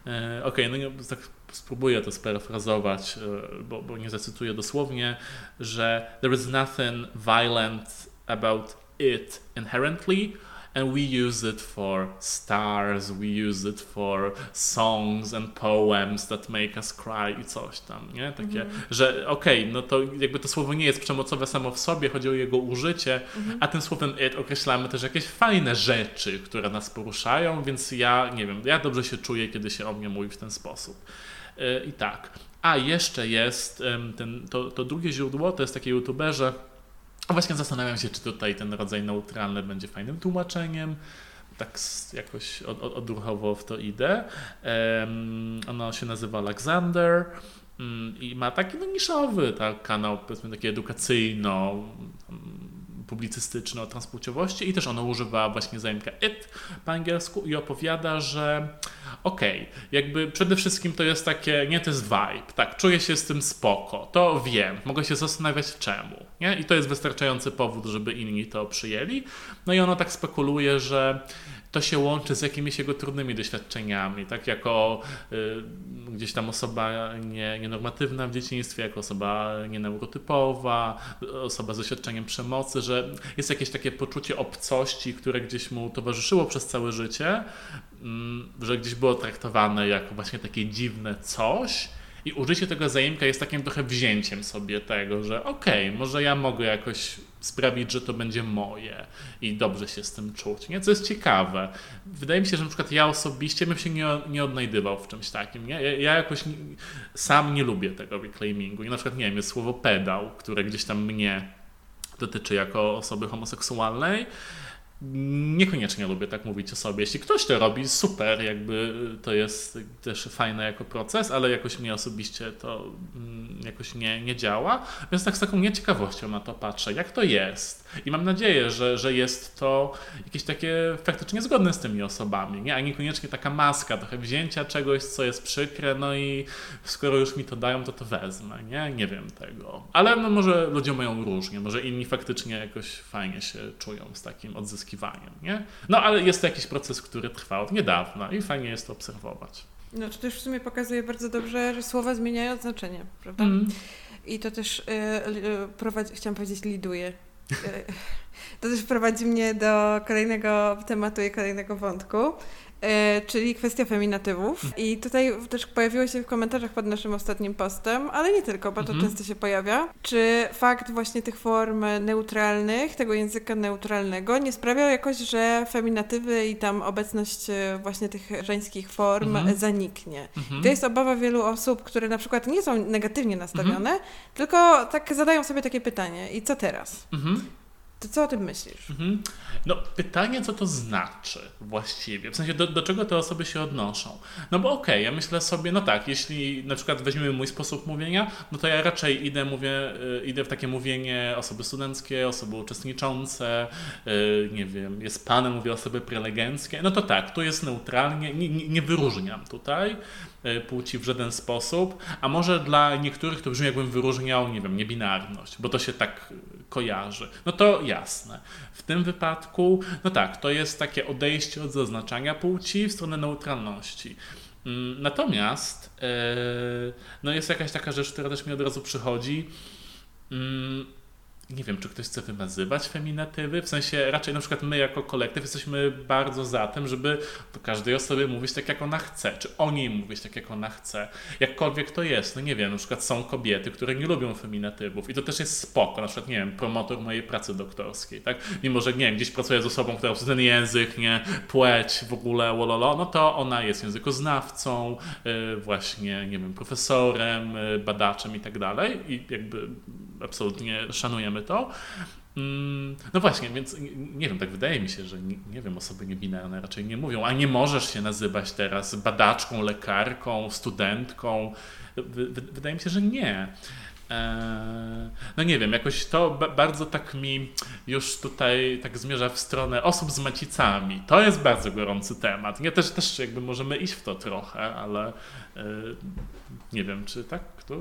e, okej, okay, no tak spróbuję to sparafrazować, e, bo, bo nie zacytuję dosłownie, że there is nothing violent about it inherently, and we use it for stars, we use it for songs and poems that make us cry i coś tam, nie? Takie, mm -hmm. że okej, okay, no to jakby to słowo nie jest przemocowe samo w sobie, chodzi o jego użycie, mm -hmm. a tym słowem it określamy też jakieś fajne rzeczy, które nas poruszają, więc ja, nie wiem, ja dobrze się czuję, kiedy się o mnie mówi w ten sposób. Yy, I tak. A jeszcze jest ten, to, to drugie źródło, to jest takie youtuberze, właśnie zastanawiam się, czy tutaj ten rodzaj neutralny będzie fajnym tłumaczeniem. Tak jakoś od, od, odruchowo w to idę. Um, ono się nazywa Alexander um, i ma taki no, niszowy tak, kanał, powiedzmy taki edukacyjno publicystyczny o transpłciowości i też ono używa właśnie zajęcia it po angielsku i opowiada, że okej, okay, jakby przede wszystkim to jest takie, nie to jest vibe, tak, czuję się z tym spoko, to wiem, mogę się zastanawiać czemu, nie? I to jest wystarczający powód, żeby inni to przyjęli. No i ono tak spekuluje, że to się łączy z jakimiś jego trudnymi doświadczeniami, tak jako y, gdzieś tam osoba nie, nienormatywna w dzieciństwie, jako osoba nieneurotypowa, osoba z doświadczeniem przemocy, że jest jakieś takie poczucie obcości, które gdzieś mu towarzyszyło przez całe życie, mm, że gdzieś było traktowane jako właśnie takie dziwne coś, i użycie tego zaimka jest takim trochę wzięciem sobie tego, że okej, okay, może ja mogę jakoś sprawić, że to będzie moje i dobrze się z tym czuć. Nie? Co jest ciekawe. Wydaje mi się, że na przykład ja osobiście bym się nie, nie odnajdywał w czymś takim. Nie? Ja, ja jakoś nie, sam nie lubię tego reclaimingu. I na przykład, nie wiem, jest słowo pedał, które gdzieś tam mnie dotyczy jako osoby homoseksualnej niekoniecznie lubię tak mówić o sobie. Jeśli ktoś to robi, super, jakby to jest też fajne jako proces, ale jakoś mnie osobiście to mm, jakoś nie, nie działa, więc tak z taką nieciekawością na to patrzę, jak to jest. I mam nadzieję, że, że jest to jakieś takie faktycznie zgodne z tymi osobami, nie? a niekoniecznie taka maska, trochę wzięcia czegoś, co jest przykre, no i skoro już mi to dają, to to wezmę, nie? Nie wiem tego. Ale no może ludzie mają różnie, może inni faktycznie jakoś fajnie się czują z takim odzyskiem Nie? No ale jest to jakiś proces, który trwa od niedawna i fajnie jest to obserwować. No to też w sumie pokazuje bardzo dobrze, że słowa zmieniają znaczenie, prawda? Mm. I to też yy, prowadzi, chciałam powiedzieć, liduje. E, to też prowadzi mnie do kolejnego tematu i kolejnego wątku. E, czyli kwestia feminatywów. I tutaj też pojawiło się w komentarzach pod naszym ostatnim postem, ale nie tylko, bo to mhm. często się pojawia. Czy fakt właśnie tych form neutralnych, tego języka neutralnego nie sprawia jakoś, że feminatywy i tam obecność e, właśnie tych żeńskich form mhm. zaniknie? Mhm. To jest obawa wielu osób, które na przykład nie są negatywnie nastawione, mhm. tylko tak zadają sobie takie pytanie: i co teraz? To co o tym myślisz? Mhm. No, pytanie, co to znaczy właściwie? W sensie, do, do czego te osoby się odnoszą? No bo okej, okay, ja myślę sobie, no tak, jeśli na przykład weźmiemy mój sposób mówienia, no to ja raczej idę, mówię, y, idę w takie mówienie osoby studenckie, osoby uczestniczące, yy, nie wiem, jest panem, mówię osoby prelegenckie, no to tak, tu jest neutralnie, nie, nie, nie wyróżniam tutaj. E, płci w żaden sposób, a może dla niektórych to brzmi jakbym wyróżniał, nie wiem, niebinarność, bo to się tak kojarzy. No to jasne. W tym wypadku, no tak, to jest takie odejście od zaznaczania płci w stronę neutralności. Mm, natomiast yy, no jest jakaś taka rzecz, która też mi od razu przychodzi. Nie wiem, czy ktoś chce wymazywać feminatywy, w sensie raczej na przykład my jako kolektyw jesteśmy bardzo za tym, żeby do każdej osoby mówić tak, jak ona chce, czy o niej mówić tak, jak ona chce, jakkolwiek to jest, no nie wiem, na przykład są kobiety, które nie lubią feminatywów i to też jest spoko, na przykład, nie wiem, promotor mojej pracy doktorskiej, tak, mimo, że, nie wiem, gdzieś pracuję z osobą, która ten język, nie, płeć, w ogóle, wololo, no to ona jest językoznawcą, yy, właśnie, nie wiem, profesorem, yy, badaczem i tak dalej i jakby absolutnie szanujemy to. Mm, no właśnie, więc nie wiem, tak wydaje mi się, że nie, nie, wiem, osoby niebinarne raczej nie mówią, a nie możesz się nazywać teraz badaczką, lekarką, studentką. wydaje mi się, że nie. E, no nie wiem, jakoś to bardzo tak mi już tutaj tak zmierza w stronę osób z macicami. To jest bardzo gorący temat. Nie, też, też jakby możemy iść w to trochę, ale nie wiem, czy tak to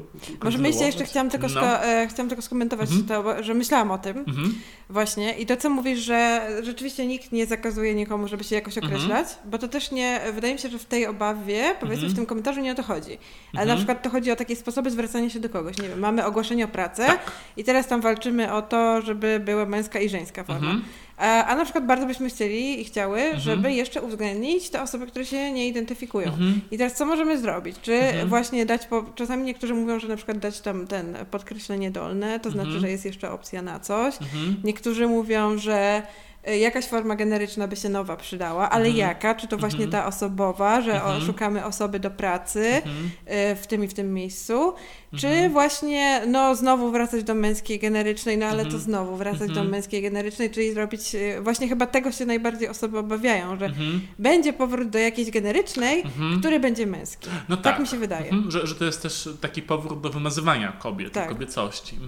Może myślę, jeszcze chciałam tylko, no. e, chciałam tylko skomentować mhm. to, że myślałam o tym mhm. właśnie i to, co mówisz, że rzeczywiście nikt nie zakazuje nikomu, żeby się jakoś mhm. określać, bo to też nie, wydaje mi się, że w tej obawie, powiedzmy w tym komentarzu nie o to chodzi, ale na przykład to chodzi o takie sposoby zwracania się do kogoś, nie wiem, mamy ogłoszenie o pracę tak. i teraz tam walczymy o to, żeby była męska i żeńska forma. A, a na przykład bardzo byśmy chcieli i chciały, mhm. żeby jeszcze uwzględnić te osoby, które się nie identyfikują. Mhm. I teraz co możemy zrobić? Czy mhm. właśnie dać, po, czasami niektórzy mówią, że na przykład dać tam ten podkreślenie dolne, to znaczy, mhm. że jest jeszcze opcja na coś. Mhm. Niektórzy mówią, że Y, jakaś forma generyczna by się nowa przydała, ale mhm. jaka? Czy to właśnie mhm. ta osobowa, że mhm. szukamy osoby do pracy mhm. y, w tym i w tym miejscu, czy mhm. właśnie no znowu wracać do męskiej generycznej, no ale to mhm. znowu wracać do męskiej generycznej, czyli zrobić, y, właśnie chyba tego się najbardziej osoby obawiają, że będzie powrót do jakiejś generycznej, który będzie męski. No tak, tak mi się wydaje. Że, że to jest też taki powrót do wymazywania kobiet, tak. kobiecości.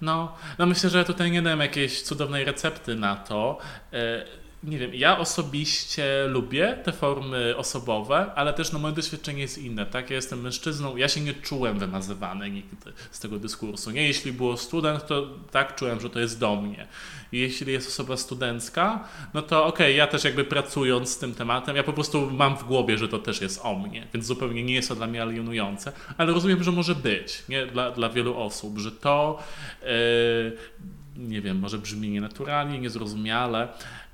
No, no myślę, że tutaj nie dam jakiejś cudownej recepty na to, E, nie wiem, ja osobiście lubię te formy osobowe, ale też no, moje doświadczenie jest inne, tak? Ja jestem mężczyzną, ja się nie czułem wymazywany nigdy z tego dyskursu. Nie, jeśli było student, to tak czułem, że to jest do mnie. Jeśli jest osoba studencka, no to okej, okay, ja też jakby pracując z tym tematem, ja po prostu mam w głowie, że to też jest o mnie, więc zupełnie nie jest to dla mnie alienujące, ale rozumiem, że może być, nie? Dla, dla wielu osób, że to yy, nie wiem, może brzmi nienaturalnie, niezrozumiale,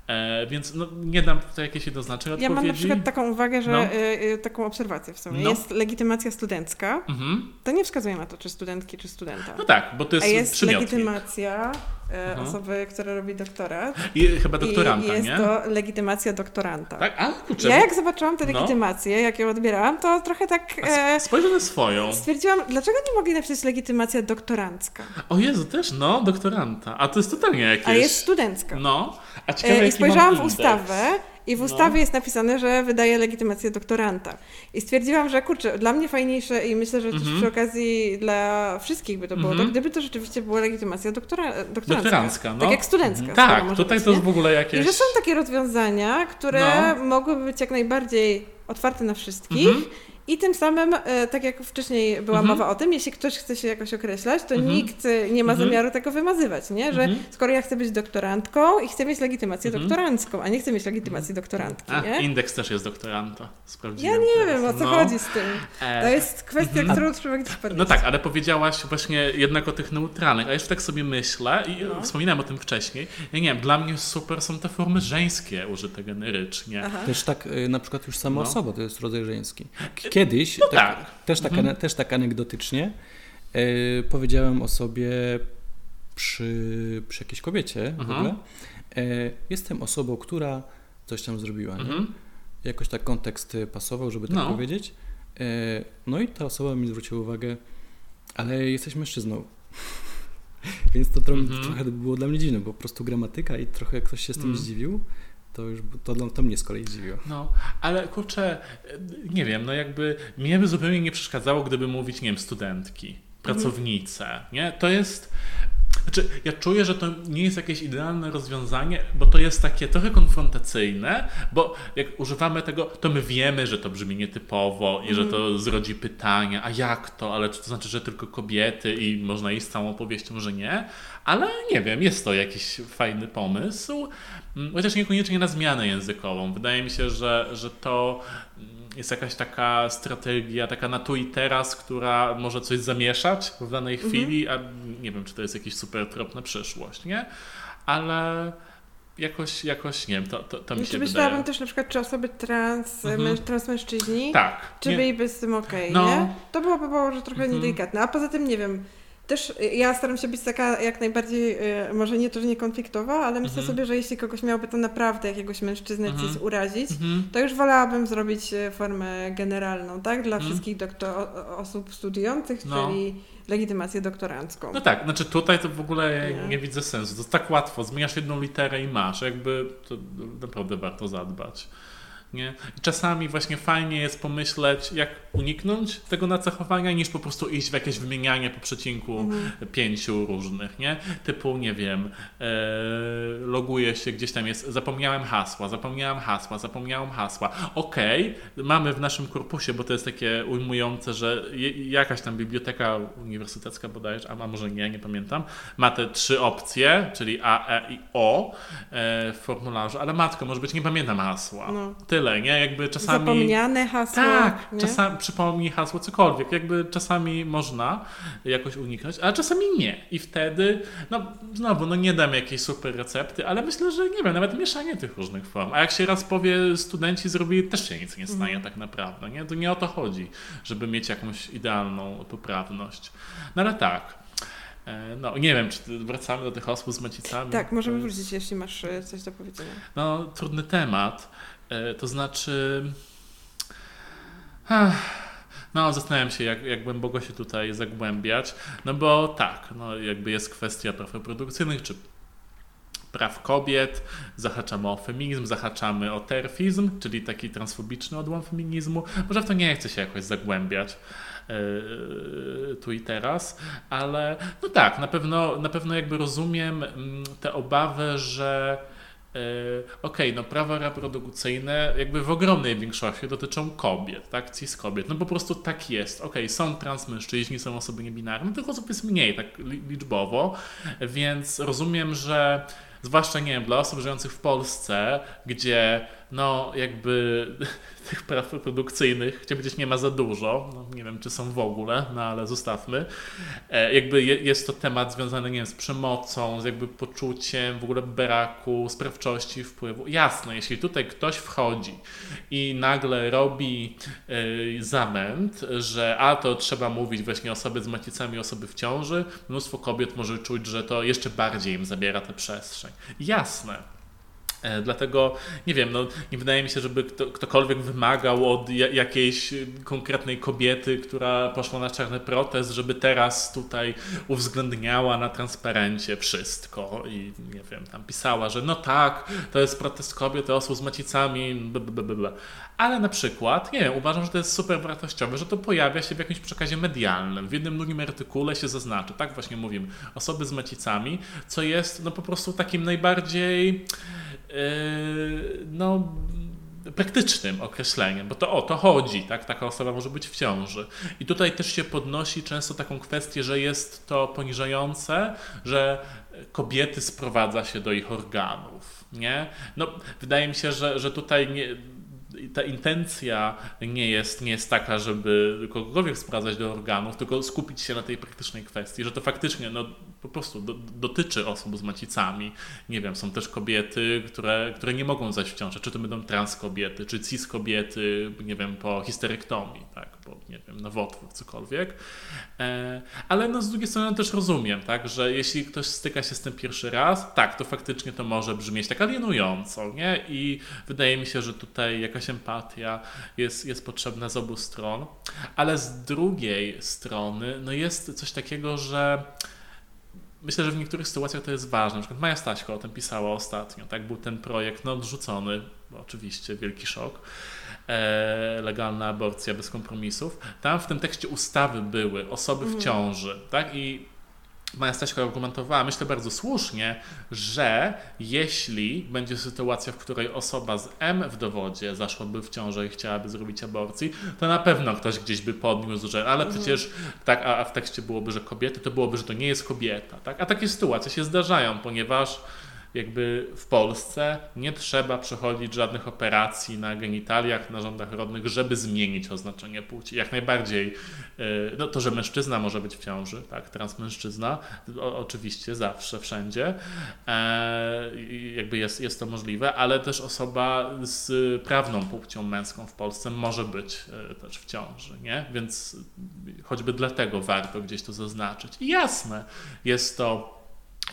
E, więc no, nie dam tutaj jakiejś jednoznacznej odpowiedzi. Ja mam na przykład taką uwagę, że no. y, y, taką obserwację w sumie. No. Jest legitymacja studencka. Mhm. To nie wskazuje na to, czy studentki, czy studenta. No tak, bo to jest A jest legitymacja e, osoby, która robi doktorat. I chyba doktoranta, I jest nie? to legitymacja doktoranta. Tak? A, kurczę. Ja jak zobaczyłam tę No. legitymację, jak ją odbierałam, to trochę tak e, Spojrzę na swoją. stwierdziłam, dlaczego nie mogli napisać legitymacja doktorancka, O Jezu, też, no, doktoranta. A to jest totalnie jakieś... a jest studencka. No, a ciekawe, E, I spojrzałam w ustawę i w No. ustawie jest napisane, że wydaje legitymację doktoranta. I stwierdziłam, że kurczę, dla mnie fajniejsze i myślę, że też Mhm. przy okazji dla wszystkich by to było, Mhm. to gdyby to rzeczywiście była legitymacja doktora, doktorancka. Doktorancka, no. Tak jak studencka. Mhm. Tak, tutaj być, to jest w ogóle I jakieś... że są takie rozwiązania, które No. mogłyby być jak najbardziej otwarte na wszystkich. Mhm. I tym samym, e, tak jak wcześniej była Mhm. mowa o tym, jeśli ktoś chce się jakoś określać, to Mhm. nikt e, nie ma Mhm. zamiaru tego wymazywać, nie? Że Mhm. skoro ja chcę być doktorantką i chcę mieć legitymację Mhm. doktorancką, a nie chcę mieć legitymacji doktorantki, A, nie? indeks też jest doktoranta. Ja Sprawdziłem nie teraz. wiem, o co No. chodzi z tym. E, To jest kwestia, którą trzeba gdzieś podnieść. No tak, ale powiedziałaś właśnie jednak o tych neutralnych, a jeszcze tak sobie myślę i No. wspominałem o tym wcześniej. Ja nie wiem, dla mnie super są te formy żeńskie użyte generycznie. Aha. Też tak y, na przykład już sama No. osoba to jest rodzaj żeński. K- Kiedyś, No tak. też, tak, Mhm. też tak anegdotycznie, y, powiedziałem o sobie przy, przy jakiejś kobiecie w Mhm. ogóle, y, jestem osobą, która coś tam zrobiła. Nie? Mhm. Jakoś tak kontekst pasował, żeby tak No. powiedzieć. Y, no i ta osoba mi zwróciła uwagę, ale jesteś mężczyzną. Więc to tro- Mhm. trochę było dla mnie dziwne, bo po prostu gramatyka i trochę jak ktoś się z tym Mm. zdziwił, to już to, to mnie z kolei zdziwiło. No, ale kurczę, nie wiem, no jakby mnie by zupełnie nie przeszkadzało, gdyby mówić, nie wiem, studentki, pracownice, nie? To jest... Znaczy, ja czuję, że to nie jest jakieś idealne rozwiązanie, bo to jest takie trochę konfrontacyjne, bo jak używamy tego, to my wiemy, że to brzmi nietypowo i że to zrodzi pytania, a jak to, ale czy to znaczy, że tylko kobiety i można iść z całą opowieścią, że nie? Ale nie wiem, jest to jakiś fajny pomysł, Mm, chociaż niekoniecznie na zmianę językową. Wydaje mi się, że, że to jest jakaś taka strategia, taka na tu i teraz, która może coś zamieszać w danej chwili, a nie wiem, czy to jest jakiś super trop na przyszłość, nie? Ale jakoś, jakoś nie wiem, to, to, to mi Czy się myślałabym wydaje. też na przykład, czy osoby trans, Mhm. męż, transmężczyźni, Tak. czy nie- byliby z tym okej, No. nie? To byłoby może trochę Mhm. niedelikatne. A poza tym, nie wiem, też y, ja staram się być taka jak najbardziej, y, może nie to, że nie konfliktowa, ale myślę Mhm. sobie, że jeśli kogoś miałoby to naprawdę jakiegoś mężczyznę Mhm. urazić, Mhm. to już wolałabym zrobić e, formę generalną, tak? Dla Mhm. wszystkich doktor- osób studiujących, No. czyli legitymację doktorancką. No tak, znaczy tutaj to w ogóle Nie. nie widzę sensu. To jest tak łatwo, zmieniasz jedną literę i masz. Jakby to naprawdę warto zadbać. Nie? I czasami właśnie fajnie jest pomyśleć, jak uniknąć tego nacechowania, niż po prostu iść w jakieś wymienianie po przecinku Mhm. pięciu różnych, nie? Typu, nie wiem, e, loguję się gdzieś tam jest, zapomniałem hasła, zapomniałem hasła, zapomniałem hasła. Okej, mamy w naszym korpusie, bo to jest takie ujmujące, że jakaś tam biblioteka uniwersytecka bodajże, a może nie, nie pamiętam, ma te trzy opcje, czyli A, E i O e, w formularzu, ale matko, może być, nie pamiętam hasła. No. Tyle, nie? Jakby czasami... Zapomniane hasło. Tak, nie? czasami przypomnij hasło, cokolwiek. Jakby czasami można jakoś uniknąć, ale czasami nie. I wtedy, no znowu, no nie dam jakiejś super recepty, ale myślę, że nie wiem, nawet mieszanie tych różnych form. A jak się raz powie, studenci zrobili, też się nic nie stanie Mhm. tak naprawdę. Nie? To nie o to chodzi, żeby mieć jakąś idealną poprawność. No ale tak. E, No, nie wiem, czy wracamy do tych osób z macicami. Tak, możemy wrócić, jeśli masz e, coś do powiedzenia. no, trudny temat. E, To znaczy. Ach, No, zastanawiam się, jak, jak głęboko się tutaj zagłębiać. No bo tak, no jakby jest kwestia praw reprodukcyjnych, czy praw kobiet, zahaczamy o feminizm, zahaczamy o terfizm, czyli taki transfobiczny odłam feminizmu. Może w to nie chcę się jakoś zagłębiać e, tu i teraz, ale no tak, na pewno, na pewno jakby rozumiem mm, te obawy, że e, okej, no prawa reprodukcyjne jakby w ogromnej większości dotyczą kobiet, tak, cis kobiet, no po prostu tak jest, okej, są transmężczyźni, są osoby niebinarne, tych osób jest mniej tak li- liczbowo, więc rozumiem, że zwłaszcza, nie wiem, dla osób żyjących w Polsce, gdzie no jakby tych praw produkcyjnych, chciałbym powiedzieć, nie ma za dużo, no, nie wiem czy są w ogóle, no ale zostawmy. E, jakby je, jest to temat związany, nie wiem, z przemocą, z jakby poczuciem w ogóle braku sprawczości wpływu. Jasne, jeśli tutaj ktoś wchodzi i nagle robi e, zamęt, że a to trzeba mówić właśnie osoby z macicami, osoby w ciąży, mnóstwo kobiet może czuć, że to jeszcze bardziej im zabiera tę przestrzeń. Jasne. E, dlatego nie wiem, no, nie wydaje mi się, żeby kto, ktokolwiek wymagał od jakiejś konkretnej kobiety, która poszła na czarny protest, żeby teraz tutaj uwzględniała na transparencie wszystko i nie wiem, tam pisała, że no tak, to jest protest kobiet, osób z macicami, blablabla. ale na przykład, nie wiem, uważam, że to jest super wartościowe, że to pojawia się w jakimś przekazie medialnym. W jednym drugim artykule się zaznaczy, tak właśnie mówimy, osoby z macicami, co jest no po prostu takim najbardziej no, praktycznym określeniem, bo to o to chodzi, tak? Taka osoba może być w ciąży. I tutaj też się podnosi często taką kwestię, że jest to poniżające, że kobiety sprowadza się do ich organów, nie? No, wydaje mi się, że, że tutaj nie, ta intencja nie jest, nie jest taka, żeby kogokolwiek sprowadzać do organów, tylko skupić się na tej praktycznej kwestii, że to faktycznie no, po prostu do, dotyczy osób z macicami. Nie wiem, są też kobiety, które, które nie mogą zajść w czy to będą trans kobiety, czy cis kobiety, nie wiem, po histerektomii, tak, po, nie wiem, nowotwór, cokolwiek. E, ale no, z drugiej strony też rozumiem, tak, że jeśli ktoś styka się z tym pierwszy raz, tak, to faktycznie to może brzmieć tak alienująco, nie? I wydaje mi się, że tutaj jakaś empatia jest, jest potrzebna z obu stron, ale z drugiej strony, no jest coś takiego, że myślę, że w niektórych sytuacjach to jest ważne. Na przykład Maja Staśko o tym pisała ostatnio. Tak był ten projekt no, odrzucony, oczywiście wielki szok. E, legalna aborcja bez kompromisów. Tam w tym tekście ustawy były osoby w mhm. ciąży, tak? I Maja Staśko argumentowała, myślę bardzo słusznie, że jeśli będzie sytuacja, w której osoba z M w dowodzie zaszłaby w ciążę i chciałaby zrobić aborcji, to na pewno ktoś gdzieś by podniósł, że ale mhm. przecież tak, a w tekście byłoby, że kobiety, to byłoby, że to nie jest kobieta. Tak? A takie sytuacje się zdarzają, ponieważ jakby w Polsce nie trzeba przechodzić żadnych operacji na genitaliach, na rządach rodnych, żeby zmienić oznaczenie płci. Jak najbardziej, e, no to, że mężczyzna może być w ciąży, tak, transmężczyzna, oczywiście zawsze, wszędzie, e, jakby jest, jest to możliwe, ale też osoba z prawną płcią męską w Polsce może być e, też w ciąży, nie? Więc choćby dlatego warto gdzieś to zaznaczyć. I jasne, jest to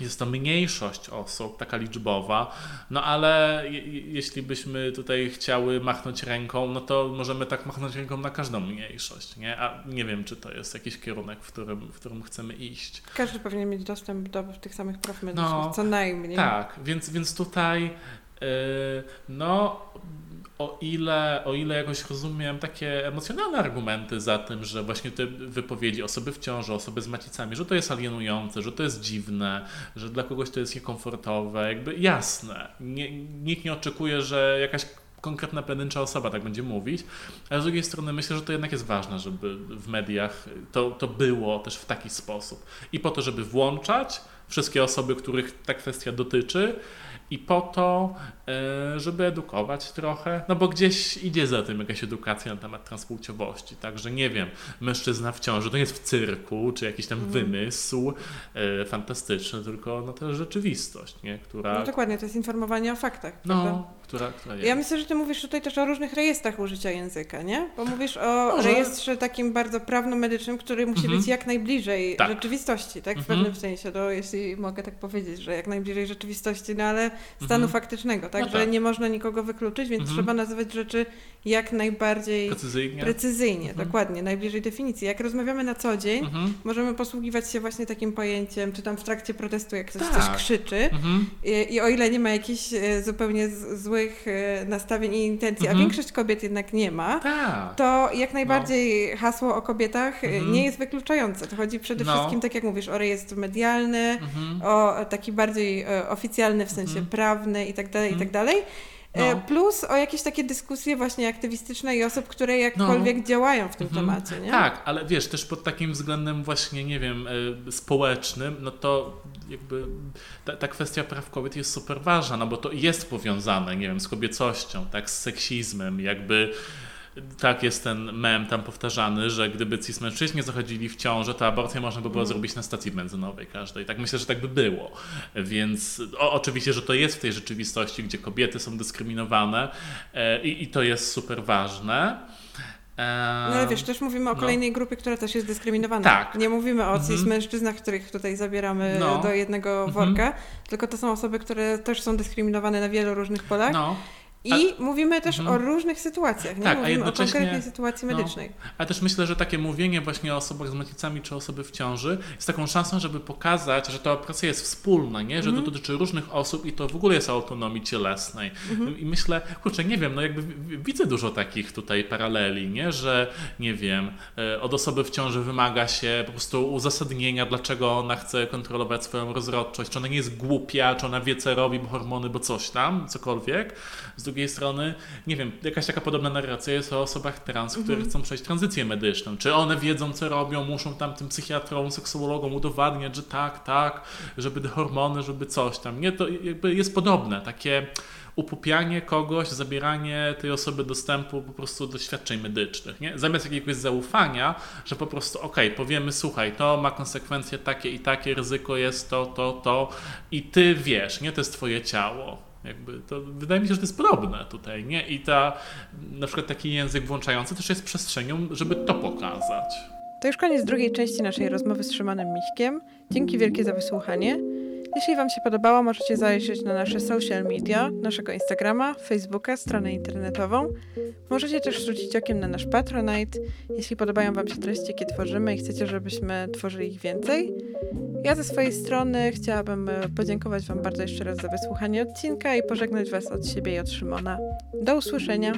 jest to mniejszość osób, taka liczbowa, no ale jeśli byśmy tutaj chciały machnąć ręką, no to możemy tak machnąć ręką na każdą mniejszość, nie? A nie wiem, czy to jest jakiś kierunek, w którym, w którym chcemy iść. Każdy powinien mieć dostęp do tych samych praw medycznych, no, co najmniej. Tak, więc, więc tutaj yy, no o ile, o ile jakoś rozumiem takie emocjonalne argumenty za tym, że właśnie te wypowiedzi osoby w ciąży, osoby z macicami, że to jest alienujące, że to jest dziwne, że dla kogoś to jest niekomfortowe, jakby jasne. Nie, nikt nie oczekuje, że jakaś konkretna pojedyncza osoba tak będzie mówić, ale z drugiej strony myślę, że to jednak jest ważne, żeby w mediach to, to było też w taki sposób. I po to, żeby włączać wszystkie osoby, których ta kwestia dotyczy, i po to, e, żeby edukować trochę, no bo gdzieś idzie za tym jakaś edukacja na temat transpłciowości, także nie wiem, mężczyzna w ciąży to nie jest w cyrku, czy jakiś tam mm. wymysł e, fantastyczny, tylko no to jest rzeczywistość, nie? która... No dokładnie, to jest informowanie o faktach, no, która, która Ja myślę, że ty mówisz tutaj też o różnych rejestrach użycia języka, nie? Bo mówisz o Może. rejestrze takim bardzo prawno-medycznym, który musi mhm. być jak najbliżej tak. rzeczywistości, tak? W mhm. pewnym sensie, to jeśli mogę tak powiedzieć, że jak najbliżej rzeczywistości, no ale stanu mhm. faktycznego, tak? No tak? Że nie można nikogo wykluczyć, więc mhm. trzeba nazywać rzeczy jak najbardziej precyzyjnie, precyzyjnie mhm. dokładnie, najbliżej definicji. Jak rozmawiamy na co dzień, mhm. możemy posługiwać się właśnie takim pojęciem, czy tam w trakcie protestu, jak ktoś tak. coś krzyczy mhm. I, I, o ile nie ma jakichś e, zupełnie złych e, nastawień i intencji, a większość kobiet jednak nie ma, tak. to jak najbardziej no. hasło o kobietach e, nie jest wykluczające. To chodzi przede no. wszystkim, tak jak mówisz, o rejestr medialny, o taki bardziej oficjalny w sensie prawny i tak dalej. E, no. Plus o jakieś takie dyskusje właśnie aktywistyczne i osób, które jakkolwiek no. działają w tym mhm. temacie, nie? Tak, ale wiesz, też pod takim względem właśnie, nie wiem, e, społecznym, no to jakby ta, ta, kwestia praw kobiet jest super ważna, no bo to jest powiązane, nie wiem, z kobiecością, tak, z seksizmem, jakby tak jest ten mem tam powtarzany, że gdyby cis mężczyźni zachodzili w ciążę, to aborcję można by było mm. zrobić na stacji benzynowej każdej. Tak myślę, że tak by było. Więc o, oczywiście, że to jest w tej rzeczywistości, gdzie kobiety są dyskryminowane e, i, i to jest super ważne. No ale wiesz, też mówimy o no. kolejnej no. grupie, która też jest dyskryminowana. Tak. Nie mówimy o cis mhm. mężczyznach, których tutaj zabieramy no. do jednego mhm. worka, tylko to są osoby, które też są dyskryminowane na wielu różnych polach. No. I a, mówimy też mm, o różnych sytuacjach, nie? Tak, mówimy a jednocześnie, o konkretnej sytuacji no. medycznej. No, ale też myślę, że takie mówienie właśnie o osobach z macicami czy osoby w ciąży jest taką szansą, żeby pokazać, że ta operacja jest wspólna, nie? że mm. to dotyczy różnych osób i to w ogóle jest o autonomii cielesnej. Mm. I myślę, kurczę, nie wiem, no jakby widzę dużo takich tutaj paraleli, nie? że nie wiem, e, od osoby w ciąży wymaga się po prostu uzasadnienia, dlaczego ona chce kontrolować swoją rozrodczość, czy ona nie jest głupia, czy ona wie co robi, bo hormony, bo coś tam, cokolwiek. Z drugiej strony, nie wiem, jakaś taka podobna narracja jest o osobach trans, które mhm. chcą przejść tranzycję medyczną. Czy one wiedzą, co robią, muszą tam tym psychiatrom, seksuologom udowadniać, że tak, tak, żeby hormony, żeby coś tam. Nie, to jakby jest podobne, takie upupianie kogoś, zabieranie tej osoby dostępu po prostu do świadczeń medycznych, nie? Zamiast jakiegoś zaufania, że po prostu okej, okay, powiemy, słuchaj, to ma konsekwencje takie i takie, ryzyko jest to, to, to i ty wiesz, nie? To jest twoje ciało. Jakby to, wydaje mi się, że to jest podobne tutaj, nie? I ta, na przykład taki język włączający też jest przestrzenią, żeby to pokazać. To już koniec drugiej części naszej rozmowy z Szymonem Miśkiem. Dzięki wielkie za wysłuchanie. Jeśli Wam się podobało, możecie zajrzeć na nasze social media, naszego Instagrama, Facebooka, stronę internetową. Możecie też rzucić okiem na nasz Patronite, jeśli podobają Wam się treści, jakie tworzymy i chcecie, żebyśmy tworzyli ich więcej. Ja ze swojej strony chciałabym e, podziękować Wam bardzo jeszcze raz za wysłuchanie odcinka i pożegnać Was od siebie i od Szymona. Do usłyszenia!